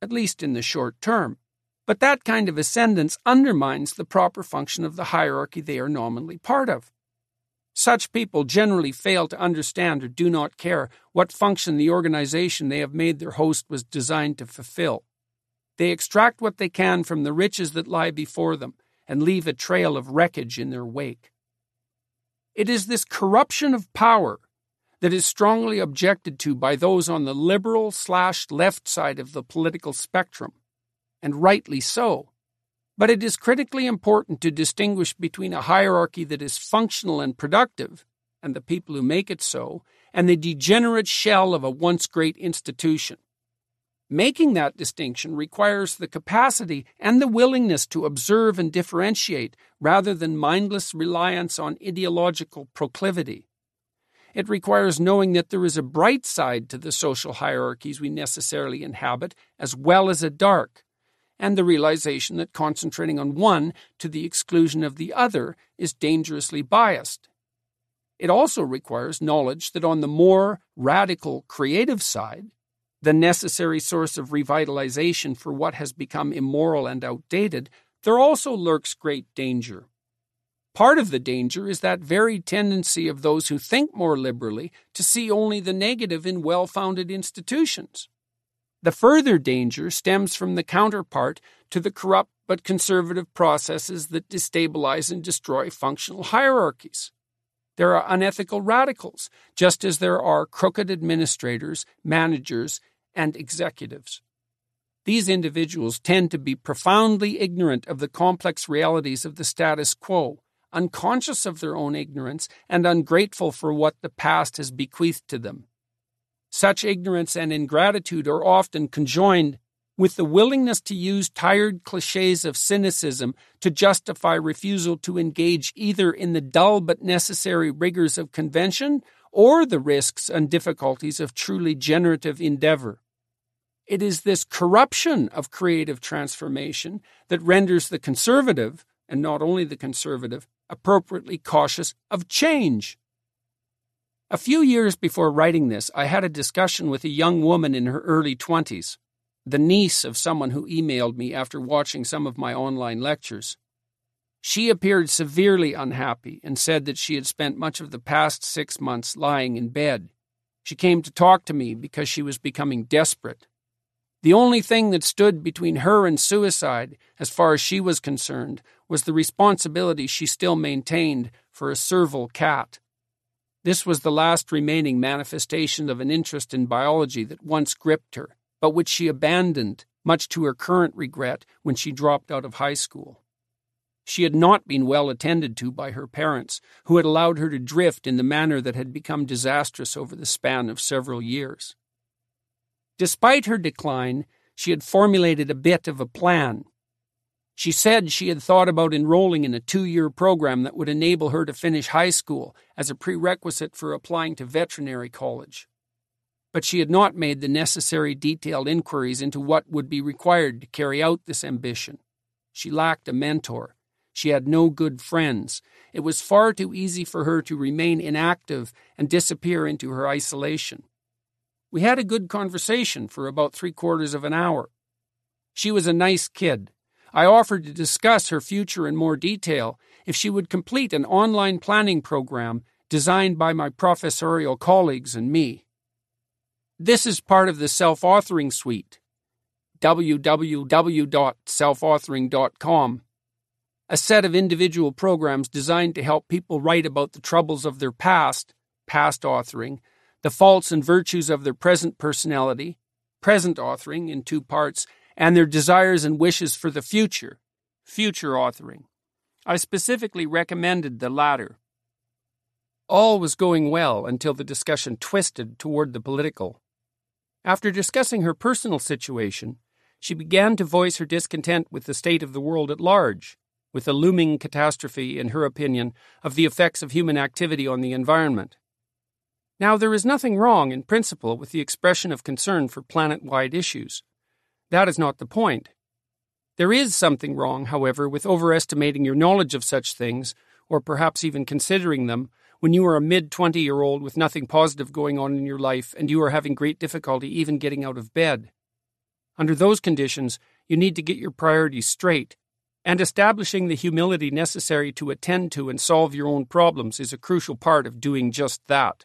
at least in the short term. But that kind of ascendance undermines the proper function of the hierarchy they are nominally part of. Such people generally fail to understand or do not care what function the organization they have made their host was designed to fulfill. They extract what they can from the riches that lie before them and leave a trail of wreckage in their wake. It is this corruption of power that is strongly objected to by those on the liberal slash left side of the political spectrum, and rightly so. But it is critically important to distinguish between a hierarchy that is functional and productive, and the people who make it so, and the degenerate shell of a once great institution. Making that distinction requires the capacity and the willingness to observe and differentiate rather than mindless reliance on ideological proclivity. It requires knowing that there is a bright side to the social hierarchies we necessarily inhabit, as well as a dark, and the realization that concentrating on one to the exclusion of the other is dangerously biased. It also requires knowledge that on the more radical creative side, the necessary source of revitalization for what has become immoral and outdated, there also lurks great danger. Part of the danger is that very tendency of those who think more liberally to see only the negative in well founded institutions. The further danger stems from the counterpart to the corrupt but conservative processes that destabilize and destroy functional hierarchies. There are unethical radicals, just as there are crooked administrators, managers, and executives. These individuals tend to be profoundly ignorant of the complex realities of the status quo, unconscious of their own ignorance, and ungrateful for what the past has bequeathed to them. Such ignorance and ingratitude are often conjoined with the willingness to use tired cliches of cynicism to justify refusal to engage either in the dull but necessary rigors of convention or the risks and difficulties of truly generative endeavor. It is this corruption of creative transformation that renders the conservative, and not only the conservative, appropriately cautious of change. A few years before writing this, I had a discussion with a young woman in her early 20s the niece of someone who emailed me after watching some of my online lectures. She appeared severely unhappy and said that she had spent much of the past six months lying in bed. She came to talk to me because she was becoming desperate. The only thing that stood between her and suicide, as far as she was concerned, was the responsibility she still maintained for a serval cat. This was the last remaining manifestation of an interest in biology that once gripped her but which she abandoned, much to her current regret, when she dropped out of high school. She had not been well attended to by her parents, who had allowed her to drift in the manner that had become disastrous over the span of several years. Despite her decline, she had formulated a bit of a plan. She said she had thought about enrolling in a two year program that would enable her to finish high school as a prerequisite for applying to veterinary college but she had not made the necessary detailed inquiries into what would be required to carry out this ambition. She lacked a mentor. She had no good friends. It was far too easy for her to remain inactive and disappear into her isolation. We had a good conversation for about three quarters of an hour. She was a nice kid. I offered to discuss her future in more detail if she would complete an online planning program designed by my professorial colleagues and me. This is part of the self authoring suite www.selfauthoring.com, a set of individual programs designed to help people write about the troubles of their past, past authoring, the faults and virtues of their present personality, present authoring in two parts, and their desires and wishes for the future, future authoring. I specifically recommended the latter. All was going well until the discussion twisted toward the political. After discussing her personal situation, she began to voice her discontent with the state of the world at large, with the looming catastrophe, in her opinion, of the effects of human activity on the environment. Now, there is nothing wrong, in principle, with the expression of concern for planet wide issues. That is not the point. There is something wrong, however, with overestimating your knowledge of such things, or perhaps even considering them, when you are a mid 20 year old with nothing positive going on in your life and you are having great difficulty even getting out of bed. Under those conditions, you need to get your priorities straight, and establishing the humility necessary to attend to and solve your own problems is a crucial part of doing just that.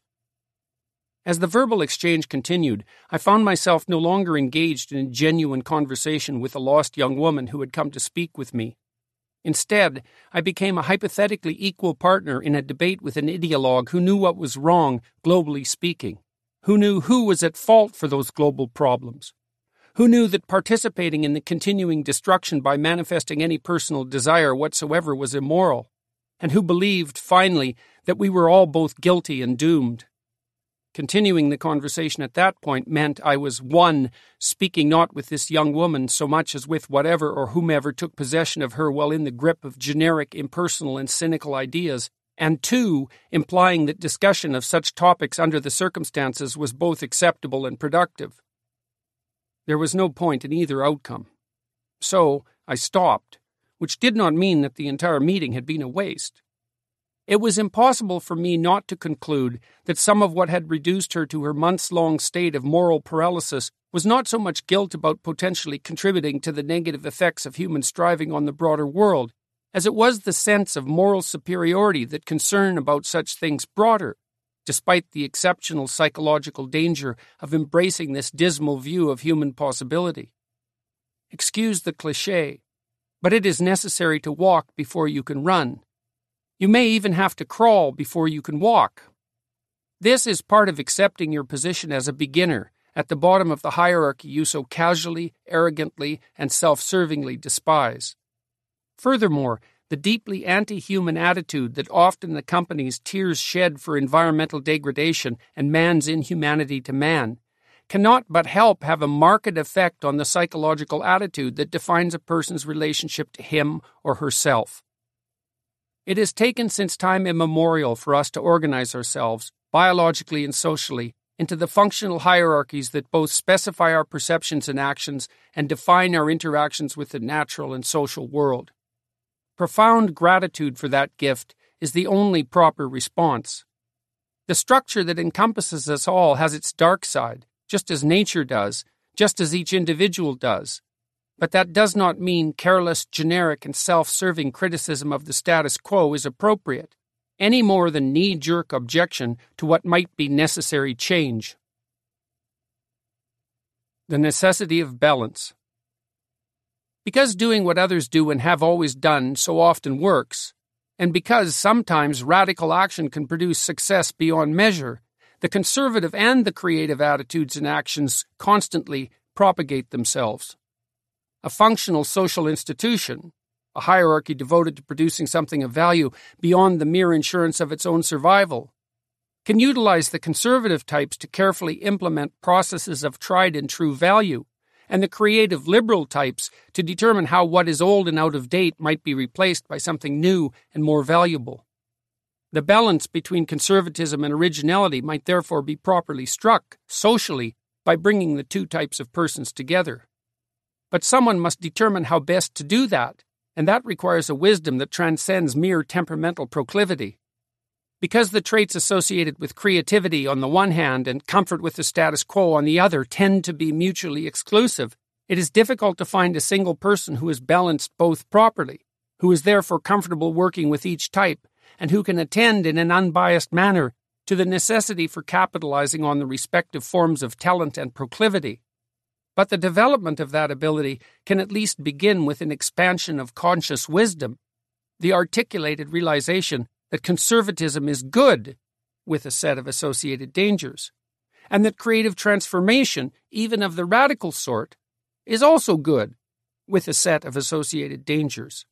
As the verbal exchange continued, I found myself no longer engaged in a genuine conversation with a lost young woman who had come to speak with me. Instead, I became a hypothetically equal partner in a debate with an ideologue who knew what was wrong, globally speaking, who knew who was at fault for those global problems, who knew that participating in the continuing destruction by manifesting any personal desire whatsoever was immoral, and who believed, finally, that we were all both guilty and doomed. Continuing the conversation at that point meant I was one, speaking not with this young woman so much as with whatever or whomever took possession of her while in the grip of generic, impersonal, and cynical ideas, and two, implying that discussion of such topics under the circumstances was both acceptable and productive. There was no point in either outcome. So I stopped, which did not mean that the entire meeting had been a waste. It was impossible for me not to conclude that some of what had reduced her to her months long state of moral paralysis was not so much guilt about potentially contributing to the negative effects of human striving on the broader world, as it was the sense of moral superiority that concern about such things brought her, despite the exceptional psychological danger of embracing this dismal view of human possibility. Excuse the cliche, but it is necessary to walk before you can run you may even have to crawl before you can walk. This is part of accepting your position as a beginner at the bottom of the hierarchy you so casually, arrogantly, and self servingly despise. Furthermore, the deeply anti human attitude that often accompanies tears shed for environmental degradation and man's inhumanity to man cannot but help have a marked effect on the psychological attitude that defines a person's relationship to him or herself. It has taken since time immemorial for us to organize ourselves, biologically and socially, into the functional hierarchies that both specify our perceptions and actions and define our interactions with the natural and social world. Profound gratitude for that gift is the only proper response. The structure that encompasses us all has its dark side, just as nature does, just as each individual does. But that does not mean careless, generic, and self serving criticism of the status quo is appropriate, any more than knee jerk objection to what might be necessary change. The necessity of balance. Because doing what others do and have always done so often works, and because sometimes radical action can produce success beyond measure, the conservative and the creative attitudes and actions constantly propagate themselves a functional social institution, a hierarchy devoted to producing something of value beyond the mere insurance of its own survival, can utilize the conservative types to carefully implement processes of tried and true value, and the creative liberal types to determine how what is old and out of date might be replaced by something new and more valuable. The balance between conservatism and originality might therefore be properly struck, socially, by bringing the two types of persons together. But someone must determine how best to do that, and that requires a wisdom that transcends mere temperamental proclivity. Because the traits associated with creativity on the one hand and comfort with the status quo on the other tend to be mutually exclusive, it is difficult to find a single person who is balanced both properly, who is therefore comfortable working with each type, and who can attend in an unbiased manner to the necessity for capitalizing on the respective forms of talent and proclivity. But the development of that ability can at least begin with an expansion of conscious wisdom, the articulated realization that conservatism is good, with a set of associated dangers, and that creative transformation, even of the radical sort, is also good, with a set of associated dangers.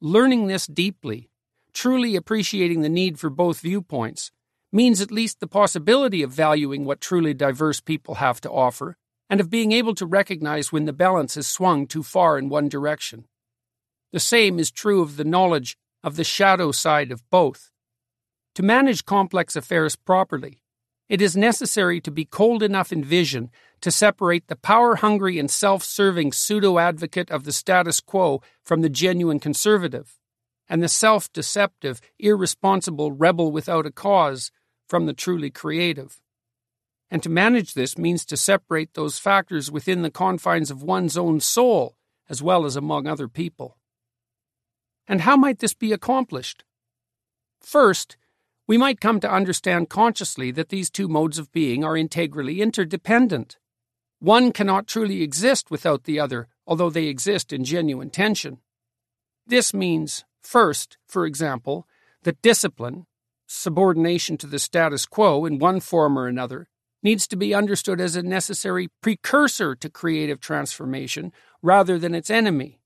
Learning this deeply, truly appreciating the need for both viewpoints, means at least the possibility of valuing what truly diverse people have to offer and of being able to recognize when the balance has swung too far in one direction. The same is true of the knowledge of the shadow side of both. To manage complex affairs properly, it is necessary to be cold enough in vision to separate the power hungry and self serving pseudo advocate of the status quo from the genuine conservative, and the self deceptive, irresponsible rebel without a cause from the truly creative. And to manage this means to separate those factors within the confines of one's own soul, as well as among other people. And how might this be accomplished? First, we might come to understand consciously that these two modes of being are integrally interdependent. One cannot truly exist without the other, although they exist in genuine tension. This means, first, for example, that discipline, subordination to the status quo in one form or another, needs to be understood as a necessary precursor to creative transformation rather than its enemy.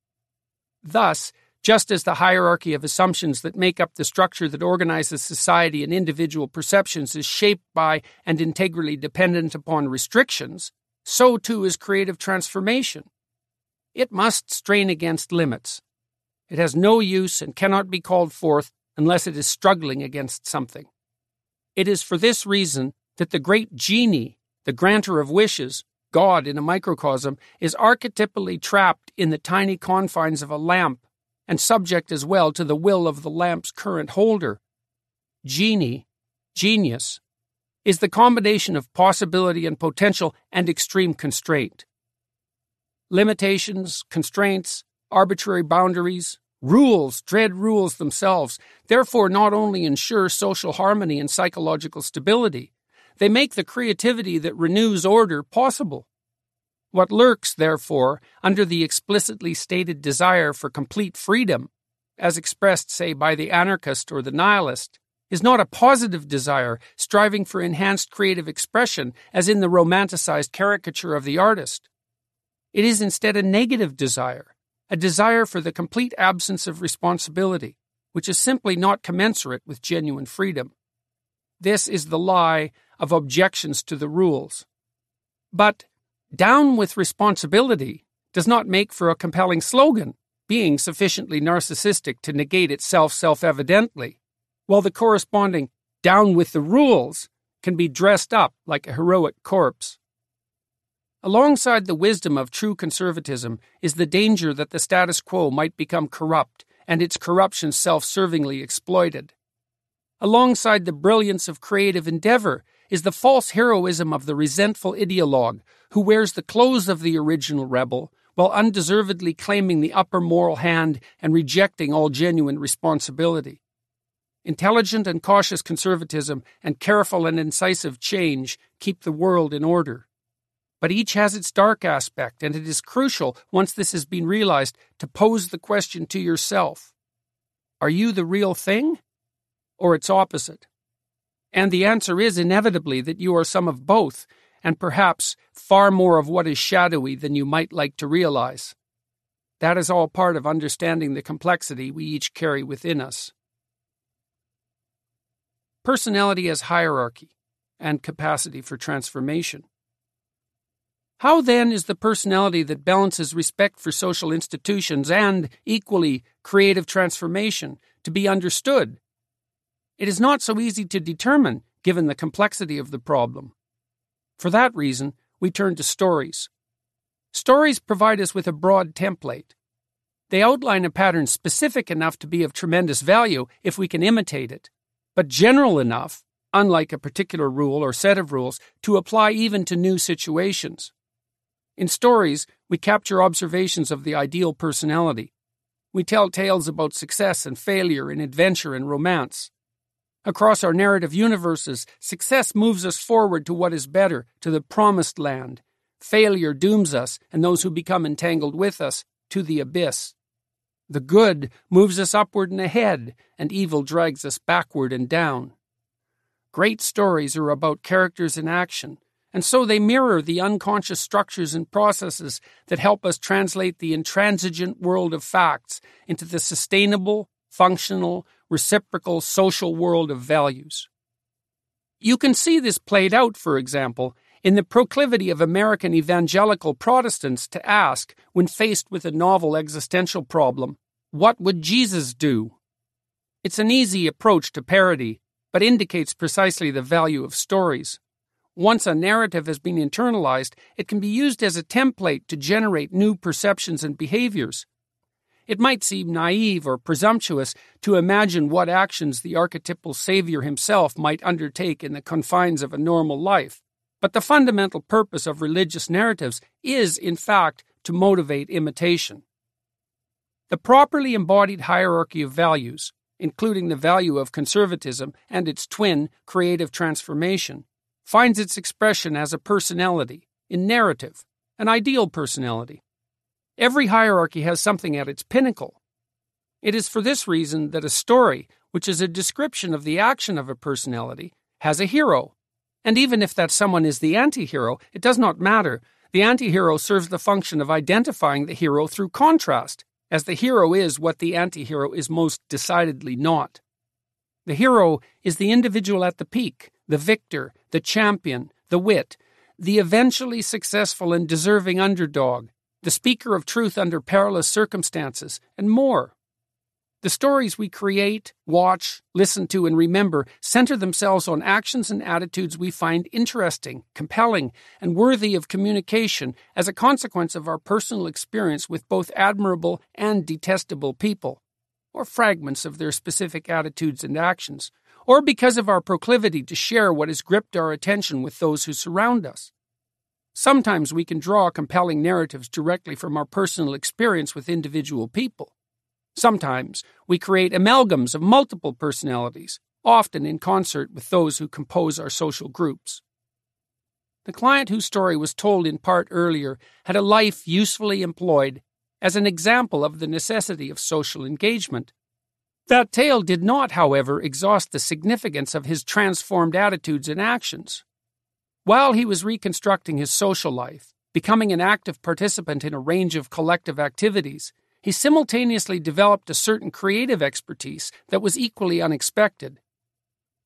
Thus, just as the hierarchy of assumptions that make up the structure that organizes society and individual perceptions is shaped by and integrally dependent upon restrictions, so too is creative transformation. It must strain against limits. It has no use and cannot be called forth unless it is struggling against something. It is for this reason that the great genie, the granter of wishes, God in a microcosm, is archetypally trapped in the tiny confines of a lamp and subject as well to the will of the lamp's current holder, genie, genius, is the combination of possibility and potential and extreme constraint. Limitations, constraints, arbitrary boundaries, rules, dread rules themselves, therefore not only ensure social harmony and psychological stability, they make the creativity that renews order possible. What lurks, therefore, under the explicitly stated desire for complete freedom, as expressed, say, by the anarchist or the nihilist, is not a positive desire striving for enhanced creative expression, as in the romanticized caricature of the artist. It is instead a negative desire, a desire for the complete absence of responsibility, which is simply not commensurate with genuine freedom. This is the lie of objections to the rules. But down with responsibility does not make for a compelling slogan, being sufficiently narcissistic to negate itself self evidently, while the corresponding down with the rules can be dressed up like a heroic corpse. Alongside the wisdom of true conservatism is the danger that the status quo might become corrupt and its corruption self servingly exploited. Alongside the brilliance of creative endeavor is the false heroism of the resentful ideologue who wears the clothes of the original rebel while undeservedly claiming the upper moral hand and rejecting all genuine responsibility. Intelligent and cautious conservatism and careful and incisive change keep the world in order. But each has its dark aspect, and it is crucial, once this has been realized, to pose the question to yourself Are you the real thing? Or its opposite? And the answer is inevitably that you are some of both, and perhaps far more of what is shadowy than you might like to realize. That is all part of understanding the complexity we each carry within us. Personality as hierarchy and capacity for transformation. How then is the personality that balances respect for social institutions and, equally, creative transformation to be understood? It is not so easy to determine, given the complexity of the problem. For that reason, we turn to stories. Stories provide us with a broad template. They outline a pattern specific enough to be of tremendous value if we can imitate it, but general enough, unlike a particular rule or set of rules, to apply even to new situations. In stories, we capture observations of the ideal personality. We tell tales about success and failure in adventure and romance. Across our narrative universes, success moves us forward to what is better, to the promised land. Failure dooms us, and those who become entangled with us, to the abyss. The good moves us upward and ahead, and evil drags us backward and down. Great stories are about characters in action, and so they mirror the unconscious structures and processes that help us translate the intransigent world of facts into the sustainable, functional, reciprocal social world of values. You can see this played out, for example, in the proclivity of American evangelical Protestants to ask, when faced with a novel existential problem, what would Jesus do? It's an easy approach to parody, but indicates precisely the value of stories. Once a narrative has been internalized, it can be used as a template to generate new perceptions and behaviors. It might seem naive or presumptuous to imagine what actions the archetypal savior himself might undertake in the confines of a normal life, but the fundamental purpose of religious narratives is, in fact, to motivate imitation. The properly embodied hierarchy of values, including the value of conservatism and its twin, creative transformation, finds its expression as a personality, in narrative, an ideal personality. Every hierarchy has something at its pinnacle. It is for this reason that a story, which is a description of the action of a personality, has a hero. And even if that someone is the anti hero, it does not matter. The anti hero serves the function of identifying the hero through contrast, as the hero is what the anti hero is most decidedly not. The hero is the individual at the peak, the victor, the champion, the wit, the eventually successful and deserving underdog, the speaker of truth under perilous circumstances, and more. The stories we create, watch, listen to, and remember center themselves on actions and attitudes we find interesting, compelling, and worthy of communication as a consequence of our personal experience with both admirable and detestable people, or fragments of their specific attitudes and actions, or because of our proclivity to share what has gripped our attention with those who surround us. Sometimes we can draw compelling narratives directly from our personal experience with individual people. Sometimes we create amalgams of multiple personalities, often in concert with those who compose our social groups. The client whose story was told in part earlier had a life usefully employed as an example of the necessity of social engagement. That tale did not, however, exhaust the significance of his transformed attitudes and actions. While he was reconstructing his social life, becoming an active participant in a range of collective activities, he simultaneously developed a certain creative expertise that was equally unexpected.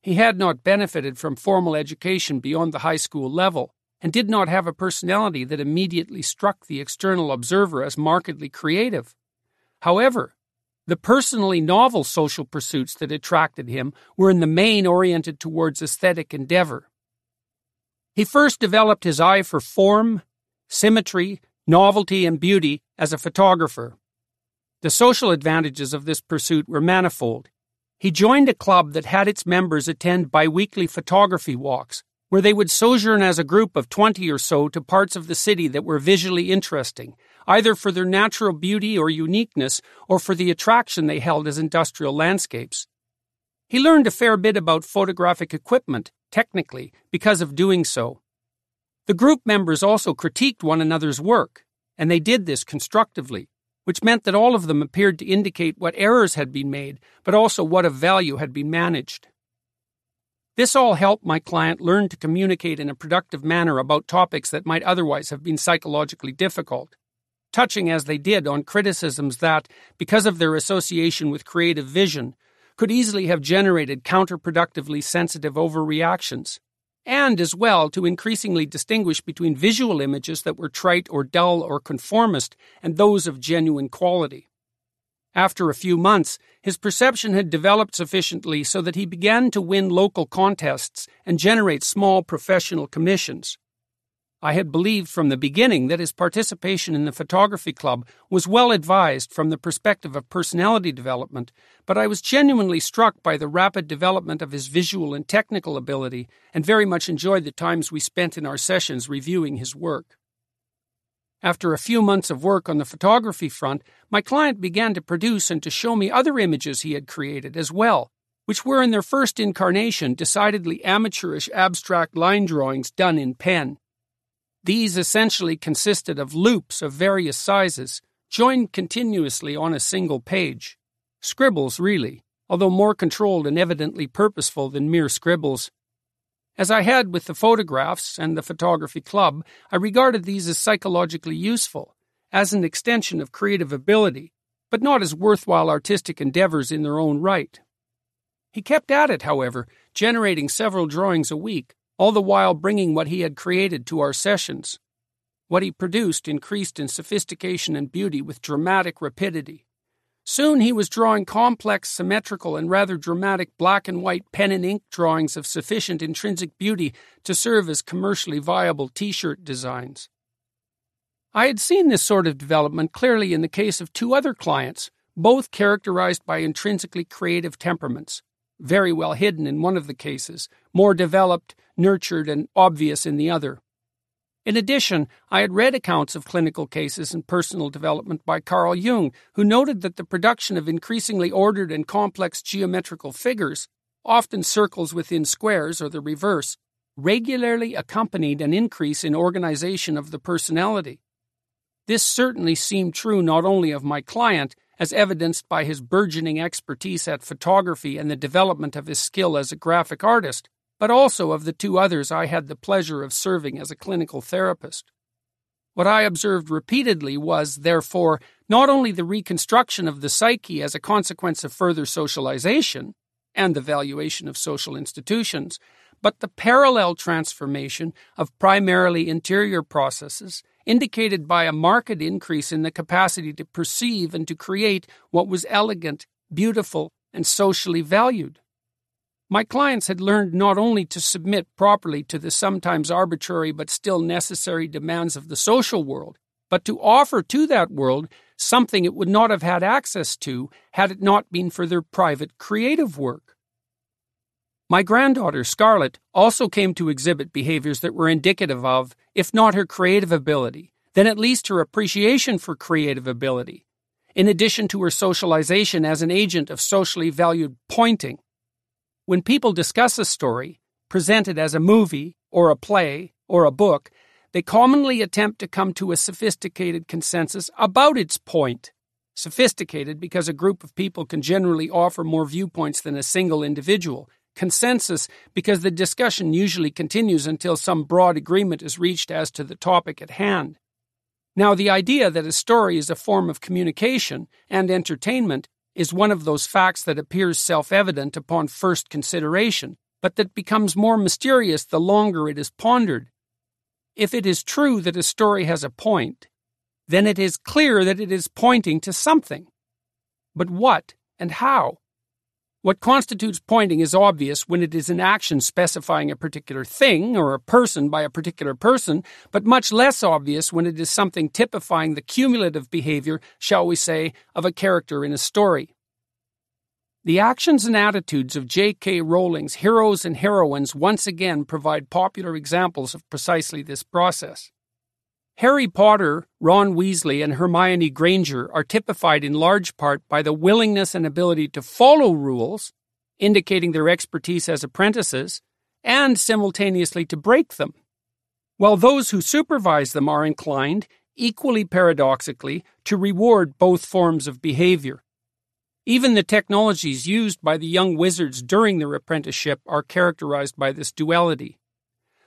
He had not benefited from formal education beyond the high school level, and did not have a personality that immediately struck the external observer as markedly creative. However, the personally novel social pursuits that attracted him were in the main oriented towards aesthetic endeavor. He first developed his eye for form, symmetry, novelty, and beauty as a photographer. The social advantages of this pursuit were manifold. He joined a club that had its members attend biweekly photography walks, where they would sojourn as a group of 20 or so to parts of the city that were visually interesting, either for their natural beauty or uniqueness or for the attraction they held as industrial landscapes. He learned a fair bit about photographic equipment, technically, because of doing so. The group members also critiqued one another's work, and they did this constructively which meant that all of them appeared to indicate what errors had been made, but also what of value had been managed. This all helped my client learn to communicate in a productive manner about topics that might otherwise have been psychologically difficult, touching as they did on criticisms that, because of their association with creative vision, could easily have generated counterproductively sensitive overreactions and as well to increasingly distinguish between visual images that were trite or dull or conformist and those of genuine quality. After a few months, his perception had developed sufficiently so that he began to win local contests and generate small professional commissions. I had believed from the beginning that his participation in the photography club was well advised from the perspective of personality development, but I was genuinely struck by the rapid development of his visual and technical ability and very much enjoyed the times we spent in our sessions reviewing his work. After a few months of work on the photography front, my client began to produce and to show me other images he had created as well, which were in their first incarnation decidedly amateurish abstract line drawings done in pen. These essentially consisted of loops of various sizes, joined continuously on a single page. Scribbles, really, although more controlled and evidently purposeful than mere scribbles. As I had with the photographs and the photography club, I regarded these as psychologically useful, as an extension of creative ability, but not as worthwhile artistic endeavors in their own right. He kept at it, however, generating several drawings a week, all the while bringing what he had created to our sessions. What he produced increased in sophistication and beauty with dramatic rapidity. Soon he was drawing complex, symmetrical, and rather dramatic black and white pen and ink drawings of sufficient intrinsic beauty to serve as commercially viable t shirt designs. I had seen this sort of development clearly in the case of two other clients, both characterized by intrinsically creative temperaments very well hidden in one of the cases, more developed, nurtured, and obvious in the other. In addition, I had read accounts of clinical cases and personal development by Carl Jung, who noted that the production of increasingly ordered and complex geometrical figures, often circles within squares or the reverse, regularly accompanied an increase in organization of the personality. This certainly seemed true not only of my client, as evidenced by his burgeoning expertise at photography and the development of his skill as a graphic artist, but also of the two others I had the pleasure of serving as a clinical therapist. What I observed repeatedly was, therefore, not only the reconstruction of the psyche as a consequence of further socialization and the valuation of social institutions, but the parallel transformation of primarily interior processes indicated by a marked increase in the capacity to perceive and to create what was elegant, beautiful, and socially valued. My clients had learned not only to submit properly to the sometimes arbitrary but still necessary demands of the social world, but to offer to that world something it would not have had access to had it not been for their private creative work. My granddaughter, Scarlett, also came to exhibit behaviors that were indicative of, if not her creative ability, then at least her appreciation for creative ability, in addition to her socialization as an agent of socially valued pointing. When people discuss a story, presented as a movie, or a play, or a book, they commonly attempt to come to a sophisticated consensus about its point. Sophisticated because a group of people can generally offer more viewpoints than a single individual, consensus because the discussion usually continues until some broad agreement is reached as to the topic at hand. Now, the idea that a story is a form of communication and entertainment is one of those facts that appears self evident upon first consideration, but that becomes more mysterious the longer it is pondered. If it is true that a story has a point, then it is clear that it is pointing to something. But what and how? What constitutes pointing is obvious when it is an action specifying a particular thing or a person by a particular person, but much less obvious when it is something typifying the cumulative behavior, shall we say, of a character in a story. The actions and attitudes of J.K. Rowling's heroes and heroines once again provide popular examples of precisely this process. Harry Potter, Ron Weasley, and Hermione Granger are typified in large part by the willingness and ability to follow rules, indicating their expertise as apprentices, and simultaneously to break them. While those who supervise them are inclined, equally paradoxically, to reward both forms of behavior. Even the technologies used by the young wizards during their apprenticeship are characterized by this duality.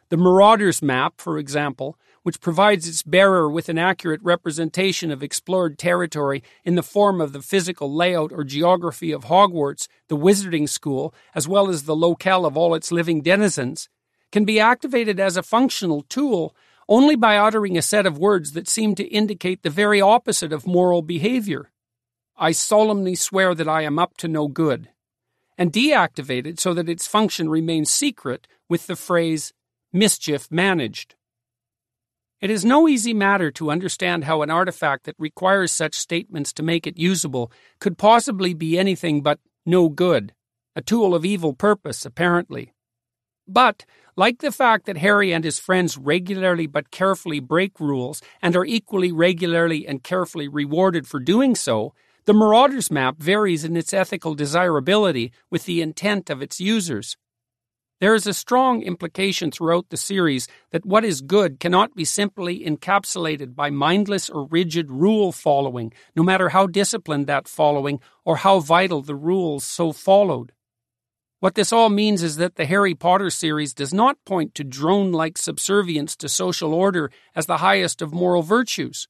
The Marauder's map, for example, which provides its bearer with an accurate representation of explored territory in the form of the physical layout or geography of Hogwarts, the Wizarding School, as well as the locale of all its living denizens, can be activated as a functional tool only by uttering a set of words that seem to indicate the very opposite of moral behavior. I solemnly swear that I am up to no good. And deactivated so that its function remains secret with the phrase mischief managed. It is no easy matter to understand how an artifact that requires such statements to make it usable could possibly be anything but no good, a tool of evil purpose, apparently. But, like the fact that Harry and his friends regularly but carefully break rules and are equally regularly and carefully rewarded for doing so, the Marauder's map varies in its ethical desirability with the intent of its users. There is a strong implication throughout the series that what is good cannot be simply encapsulated by mindless or rigid rule following, no matter how disciplined that following or how vital the rules so followed. What this all means is that the Harry Potter series does not point to drone like subservience to social order as the highest of moral virtues.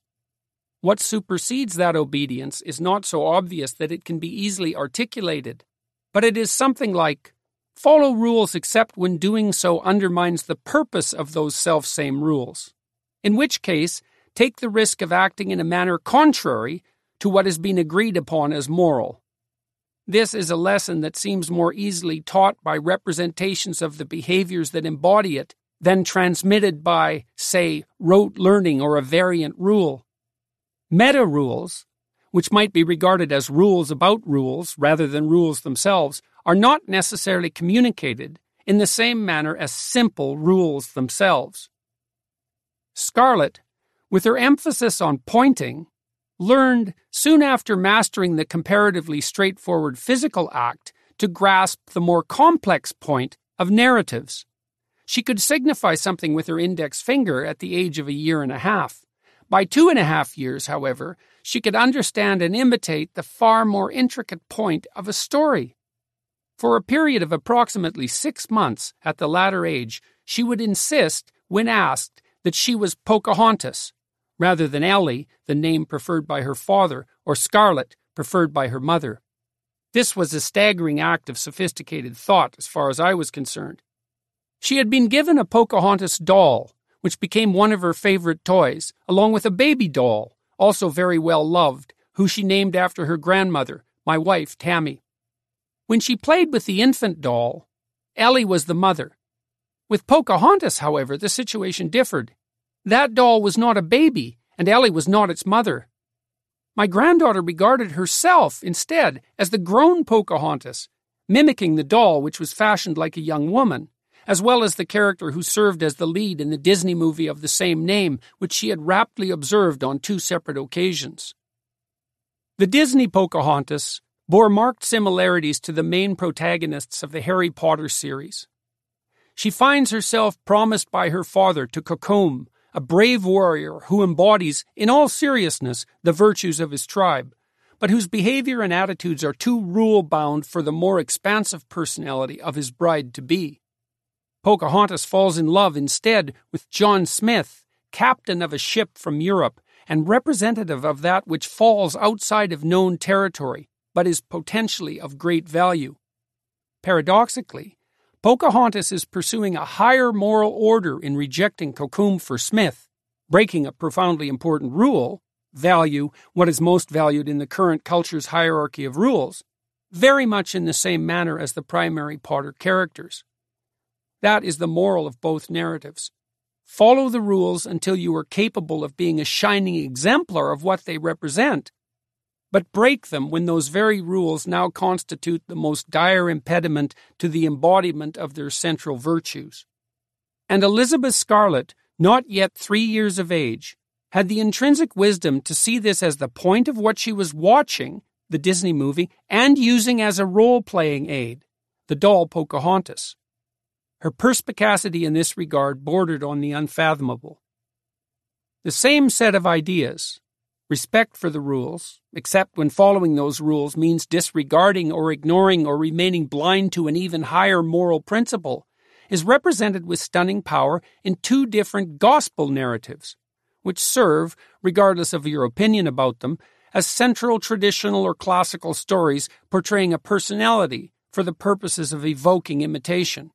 What supersedes that obedience is not so obvious that it can be easily articulated, but it is something like Follow rules except when doing so undermines the purpose of those self-same rules, in which case, take the risk of acting in a manner contrary to what has been agreed upon as moral. This is a lesson that seems more easily taught by representations of the behaviors that embody it than transmitted by, say, rote learning or a variant rule. Meta rules, which might be regarded as rules about rules rather than rules themselves, are not necessarily communicated in the same manner as simple rules themselves. Scarlett, with her emphasis on pointing, learned soon after mastering the comparatively straightforward physical act to grasp the more complex point of narratives. She could signify something with her index finger at the age of a year and a half. By two and a half years, however, she could understand and imitate the far more intricate point of a story. For a period of approximately six months at the latter age, she would insist, when asked, that she was Pocahontas, rather than Ellie, the name preferred by her father, or Scarlett, preferred by her mother. This was a staggering act of sophisticated thought, as far as I was concerned. She had been given a Pocahontas doll, which became one of her favorite toys, along with a baby doll, also very well loved, who she named after her grandmother, my wife, Tammy. When she played with the infant doll, Ellie was the mother. With Pocahontas, however, the situation differed. That doll was not a baby, and Ellie was not its mother. My granddaughter regarded herself, instead, as the grown Pocahontas, mimicking the doll which was fashioned like a young woman, as well as the character who served as the lead in the Disney movie of the same name, which she had raptly observed on two separate occasions. The Disney Pocahontas bore marked similarities to the main protagonists of the Harry Potter series. She finds herself promised by her father to Kocoum, a brave warrior who embodies, in all seriousness, the virtues of his tribe, but whose behavior and attitudes are too rule bound for the more expansive personality of his bride to be. Pocahontas falls in love instead with John Smith, captain of a ship from Europe and representative of that which falls outside of known territory, but is potentially of great value. Paradoxically, Pocahontas is pursuing a higher moral order in rejecting Kocoum for Smith, breaking a profoundly important rule value what is most valued in the current culture's hierarchy of rules, very much in the same manner as the primary Potter characters. That is the moral of both narratives. Follow the rules until you are capable of being a shining exemplar of what they represent, but break them when those very rules now constitute the most dire impediment to the embodiment of their central virtues. And Elizabeth Scarlett, not yet three years of age, had the intrinsic wisdom to see this as the point of what she was watching, the Disney movie, and using as a role playing aid, the doll Pocahontas. Her perspicacity in this regard bordered on the unfathomable. The same set of ideas, respect for the rules, except when following those rules means disregarding or ignoring or remaining blind to an even higher moral principle, is represented with stunning power in two different gospel narratives, which serve, regardless of your opinion about them, as central traditional or classical stories portraying a personality for the purposes of evoking imitation.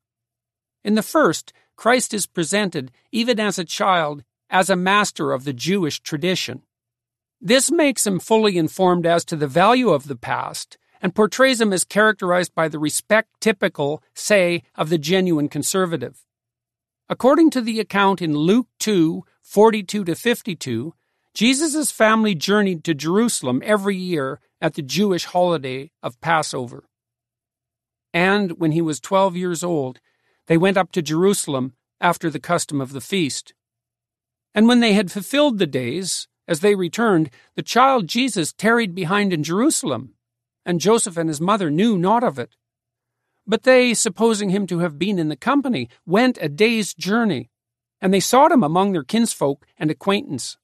In the first, Christ is presented, even as a child, as a master of the Jewish tradition. This makes him fully informed as to the value of the past and portrays him as characterized by the respect typical, say, of the genuine conservative. According to the account in Luke 2 42 to 52, Jesus' family journeyed to Jerusalem every year at the Jewish holiday of Passover. And when he was 12 years old, they went up to Jerusalem after the custom of the feast. And when they had fulfilled the days, as they returned, the child Jesus tarried behind in Jerusalem, and Joseph and his mother knew not of it. But they, supposing him to have been in the company, went a day's journey, and they sought him among their kinsfolk and acquaintance.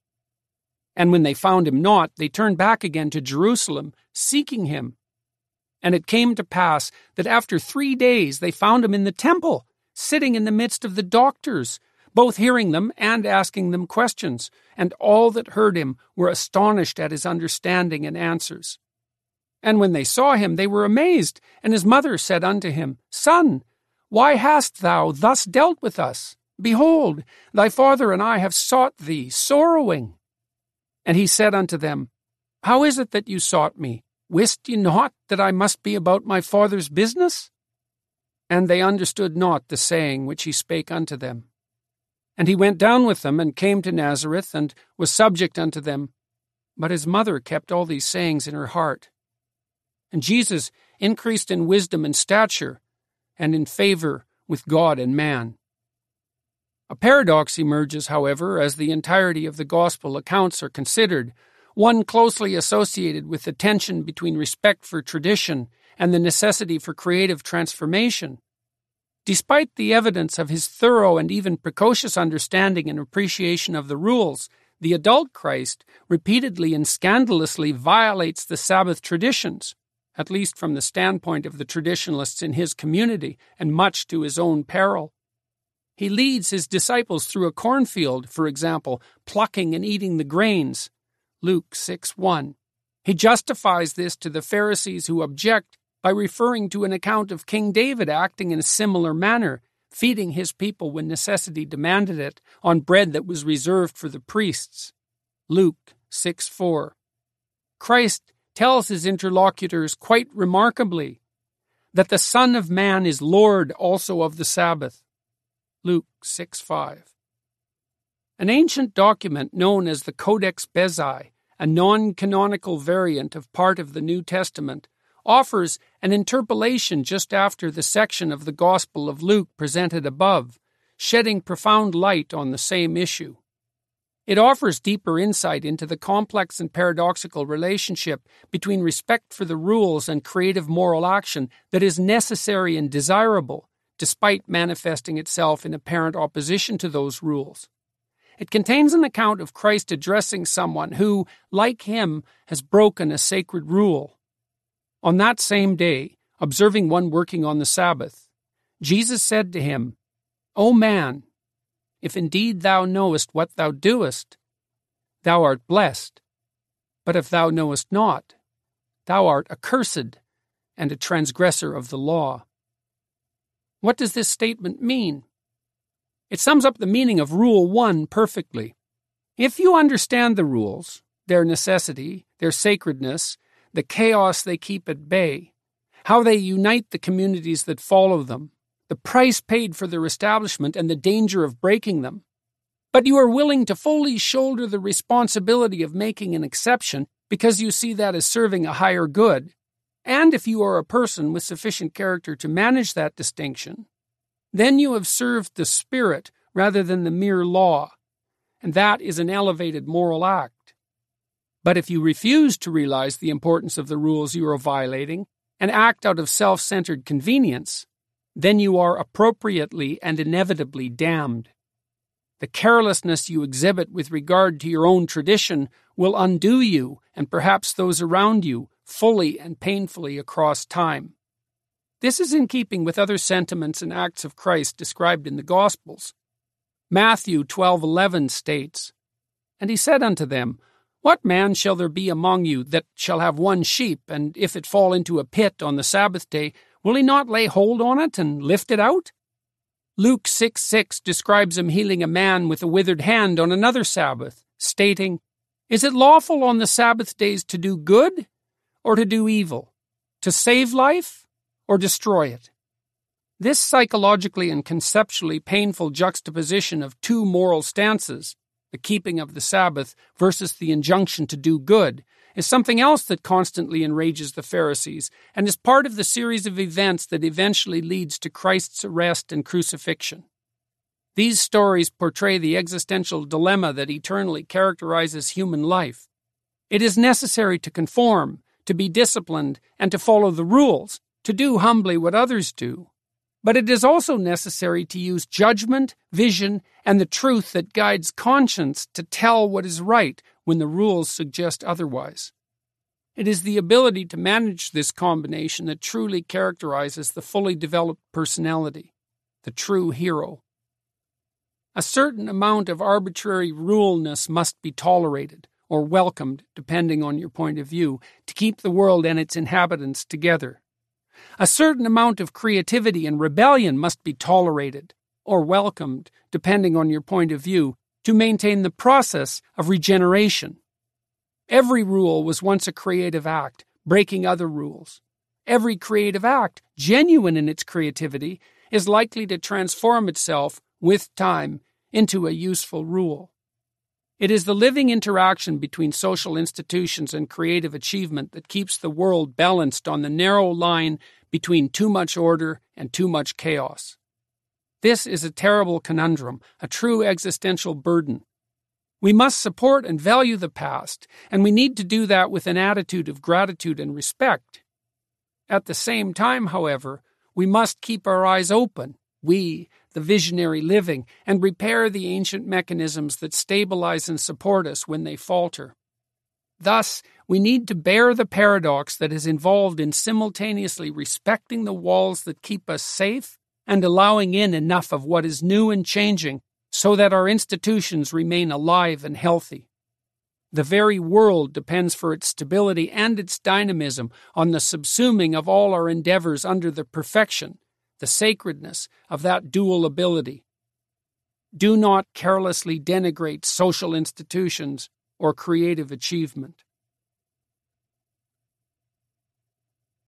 And when they found him not, they turned back again to Jerusalem, seeking him. And it came to pass that after three days they found him in the temple, sitting in the midst of the doctors, both hearing them and asking them questions, and all that heard him were astonished at his understanding and answers. And when they saw him, they were amazed, and his mother said unto him, Son, why hast thou thus dealt with us? Behold, thy father and I have sought thee, sorrowing. And he said unto them, How is it that you sought me? Wist ye not that I must be about my father's business? And they understood not the saying which he spake unto them. And he went down with them, and came to Nazareth, and was subject unto them. But his mother kept all these sayings in her heart. And Jesus increased in wisdom and stature, and in favor with God and man. A paradox emerges, however, as the entirety of the Gospel accounts are considered, one closely associated with the tension between respect for tradition and the necessity for creative transformation. Despite the evidence of his thorough and even precocious understanding and appreciation of the rules, the adult Christ repeatedly and scandalously violates the Sabbath traditions, at least from the standpoint of the traditionalists in his community, and much to his own peril. He leads his disciples through a cornfield, for example, plucking and eating the grains. Luke 6 1. He justifies this to the Pharisees who object by referring to an account of King David acting in a similar manner, feeding his people when necessity demanded it on bread that was reserved for the priests. Luke 6 4. Christ tells his interlocutors quite remarkably that the Son of Man is Lord also of the Sabbath. Luke 6 5. An ancient document known as the Codex Bezae, a non canonical variant of part of the New Testament, offers an interpolation just after the section of the Gospel of Luke presented above, shedding profound light on the same issue. It offers deeper insight into the complex and paradoxical relationship between respect for the rules and creative moral action that is necessary and desirable, despite manifesting itself in apparent opposition to those rules. It contains an account of Christ addressing someone who, like him, has broken a sacred rule. On that same day, observing one working on the Sabbath, Jesus said to him, O man, if indeed thou knowest what thou doest, thou art blessed. But if thou knowest not, thou art accursed and a transgressor of the law. What does this statement mean? It sums up the meaning of Rule 1 perfectly. If you understand the rules, their necessity, their sacredness, the chaos they keep at bay, how they unite the communities that follow them, the price paid for their establishment, and the danger of breaking them. But you are willing to fully shoulder the responsibility of making an exception because you see that as serving a higher good. And if you are a person with sufficient character to manage that distinction, then you have served the Spirit rather than the mere law, and that is an elevated moral act. But if you refuse to realize the importance of the rules you are violating and act out of self centered convenience, then you are appropriately and inevitably damned. The carelessness you exhibit with regard to your own tradition will undo you and perhaps those around you fully and painfully across time. This is in keeping with other sentiments and acts of Christ described in the Gospels. Matthew 12:11 states, And he said unto them, What man shall there be among you that shall have one sheep, and if it fall into a pit on the Sabbath day, will he not lay hold on it and lift it out? Luke 6 6 describes him healing a man with a withered hand on another Sabbath, stating, Is it lawful on the Sabbath days to do good or to do evil, to save life or destroy it? This psychologically and conceptually painful juxtaposition of two moral stances, the keeping of the Sabbath versus the injunction to do good, is something else that constantly enrages the Pharisees and is part of the series of events that eventually leads to Christ's arrest and crucifixion. These stories portray the existential dilemma that eternally characterizes human life. It is necessary to conform, to be disciplined, and to follow the rules, to do humbly what others do. But it is also necessary to use judgment, vision, and the truth that guides conscience to tell what is right when the rules suggest otherwise. It is the ability to manage this combination that truly characterizes the fully developed personality, the true hero. A certain amount of arbitrary ruleness must be tolerated or welcomed, depending on your point of view, to keep the world and its inhabitants together. A certain amount of creativity and rebellion must be tolerated or welcomed, depending on your point of view, to maintain the process of regeneration. Every rule was once a creative act, breaking other rules. Every creative act, genuine in its creativity, is likely to transform itself, with time, into a useful rule. It is the living interaction between social institutions and creative achievement that keeps the world balanced on the narrow line between too much order and too much chaos. This is a terrible conundrum, a true existential burden. We must support and value the past, and we need to do that with an attitude of gratitude and respect. At the same time, however, we must keep our eyes open, we, the visionary living, and repair the ancient mechanisms that stabilize and support us when they falter. Thus, we need to bear the paradox that is involved in simultaneously respecting the walls that keep us safe and allowing in enough of what is new and changing so that our institutions remain alive and healthy. The very world depends for its stability and its dynamism on the subsuming of all our endeavors under the perfection, the sacredness of that dual ability. Do not carelessly denigrate social institutions or creative achievement.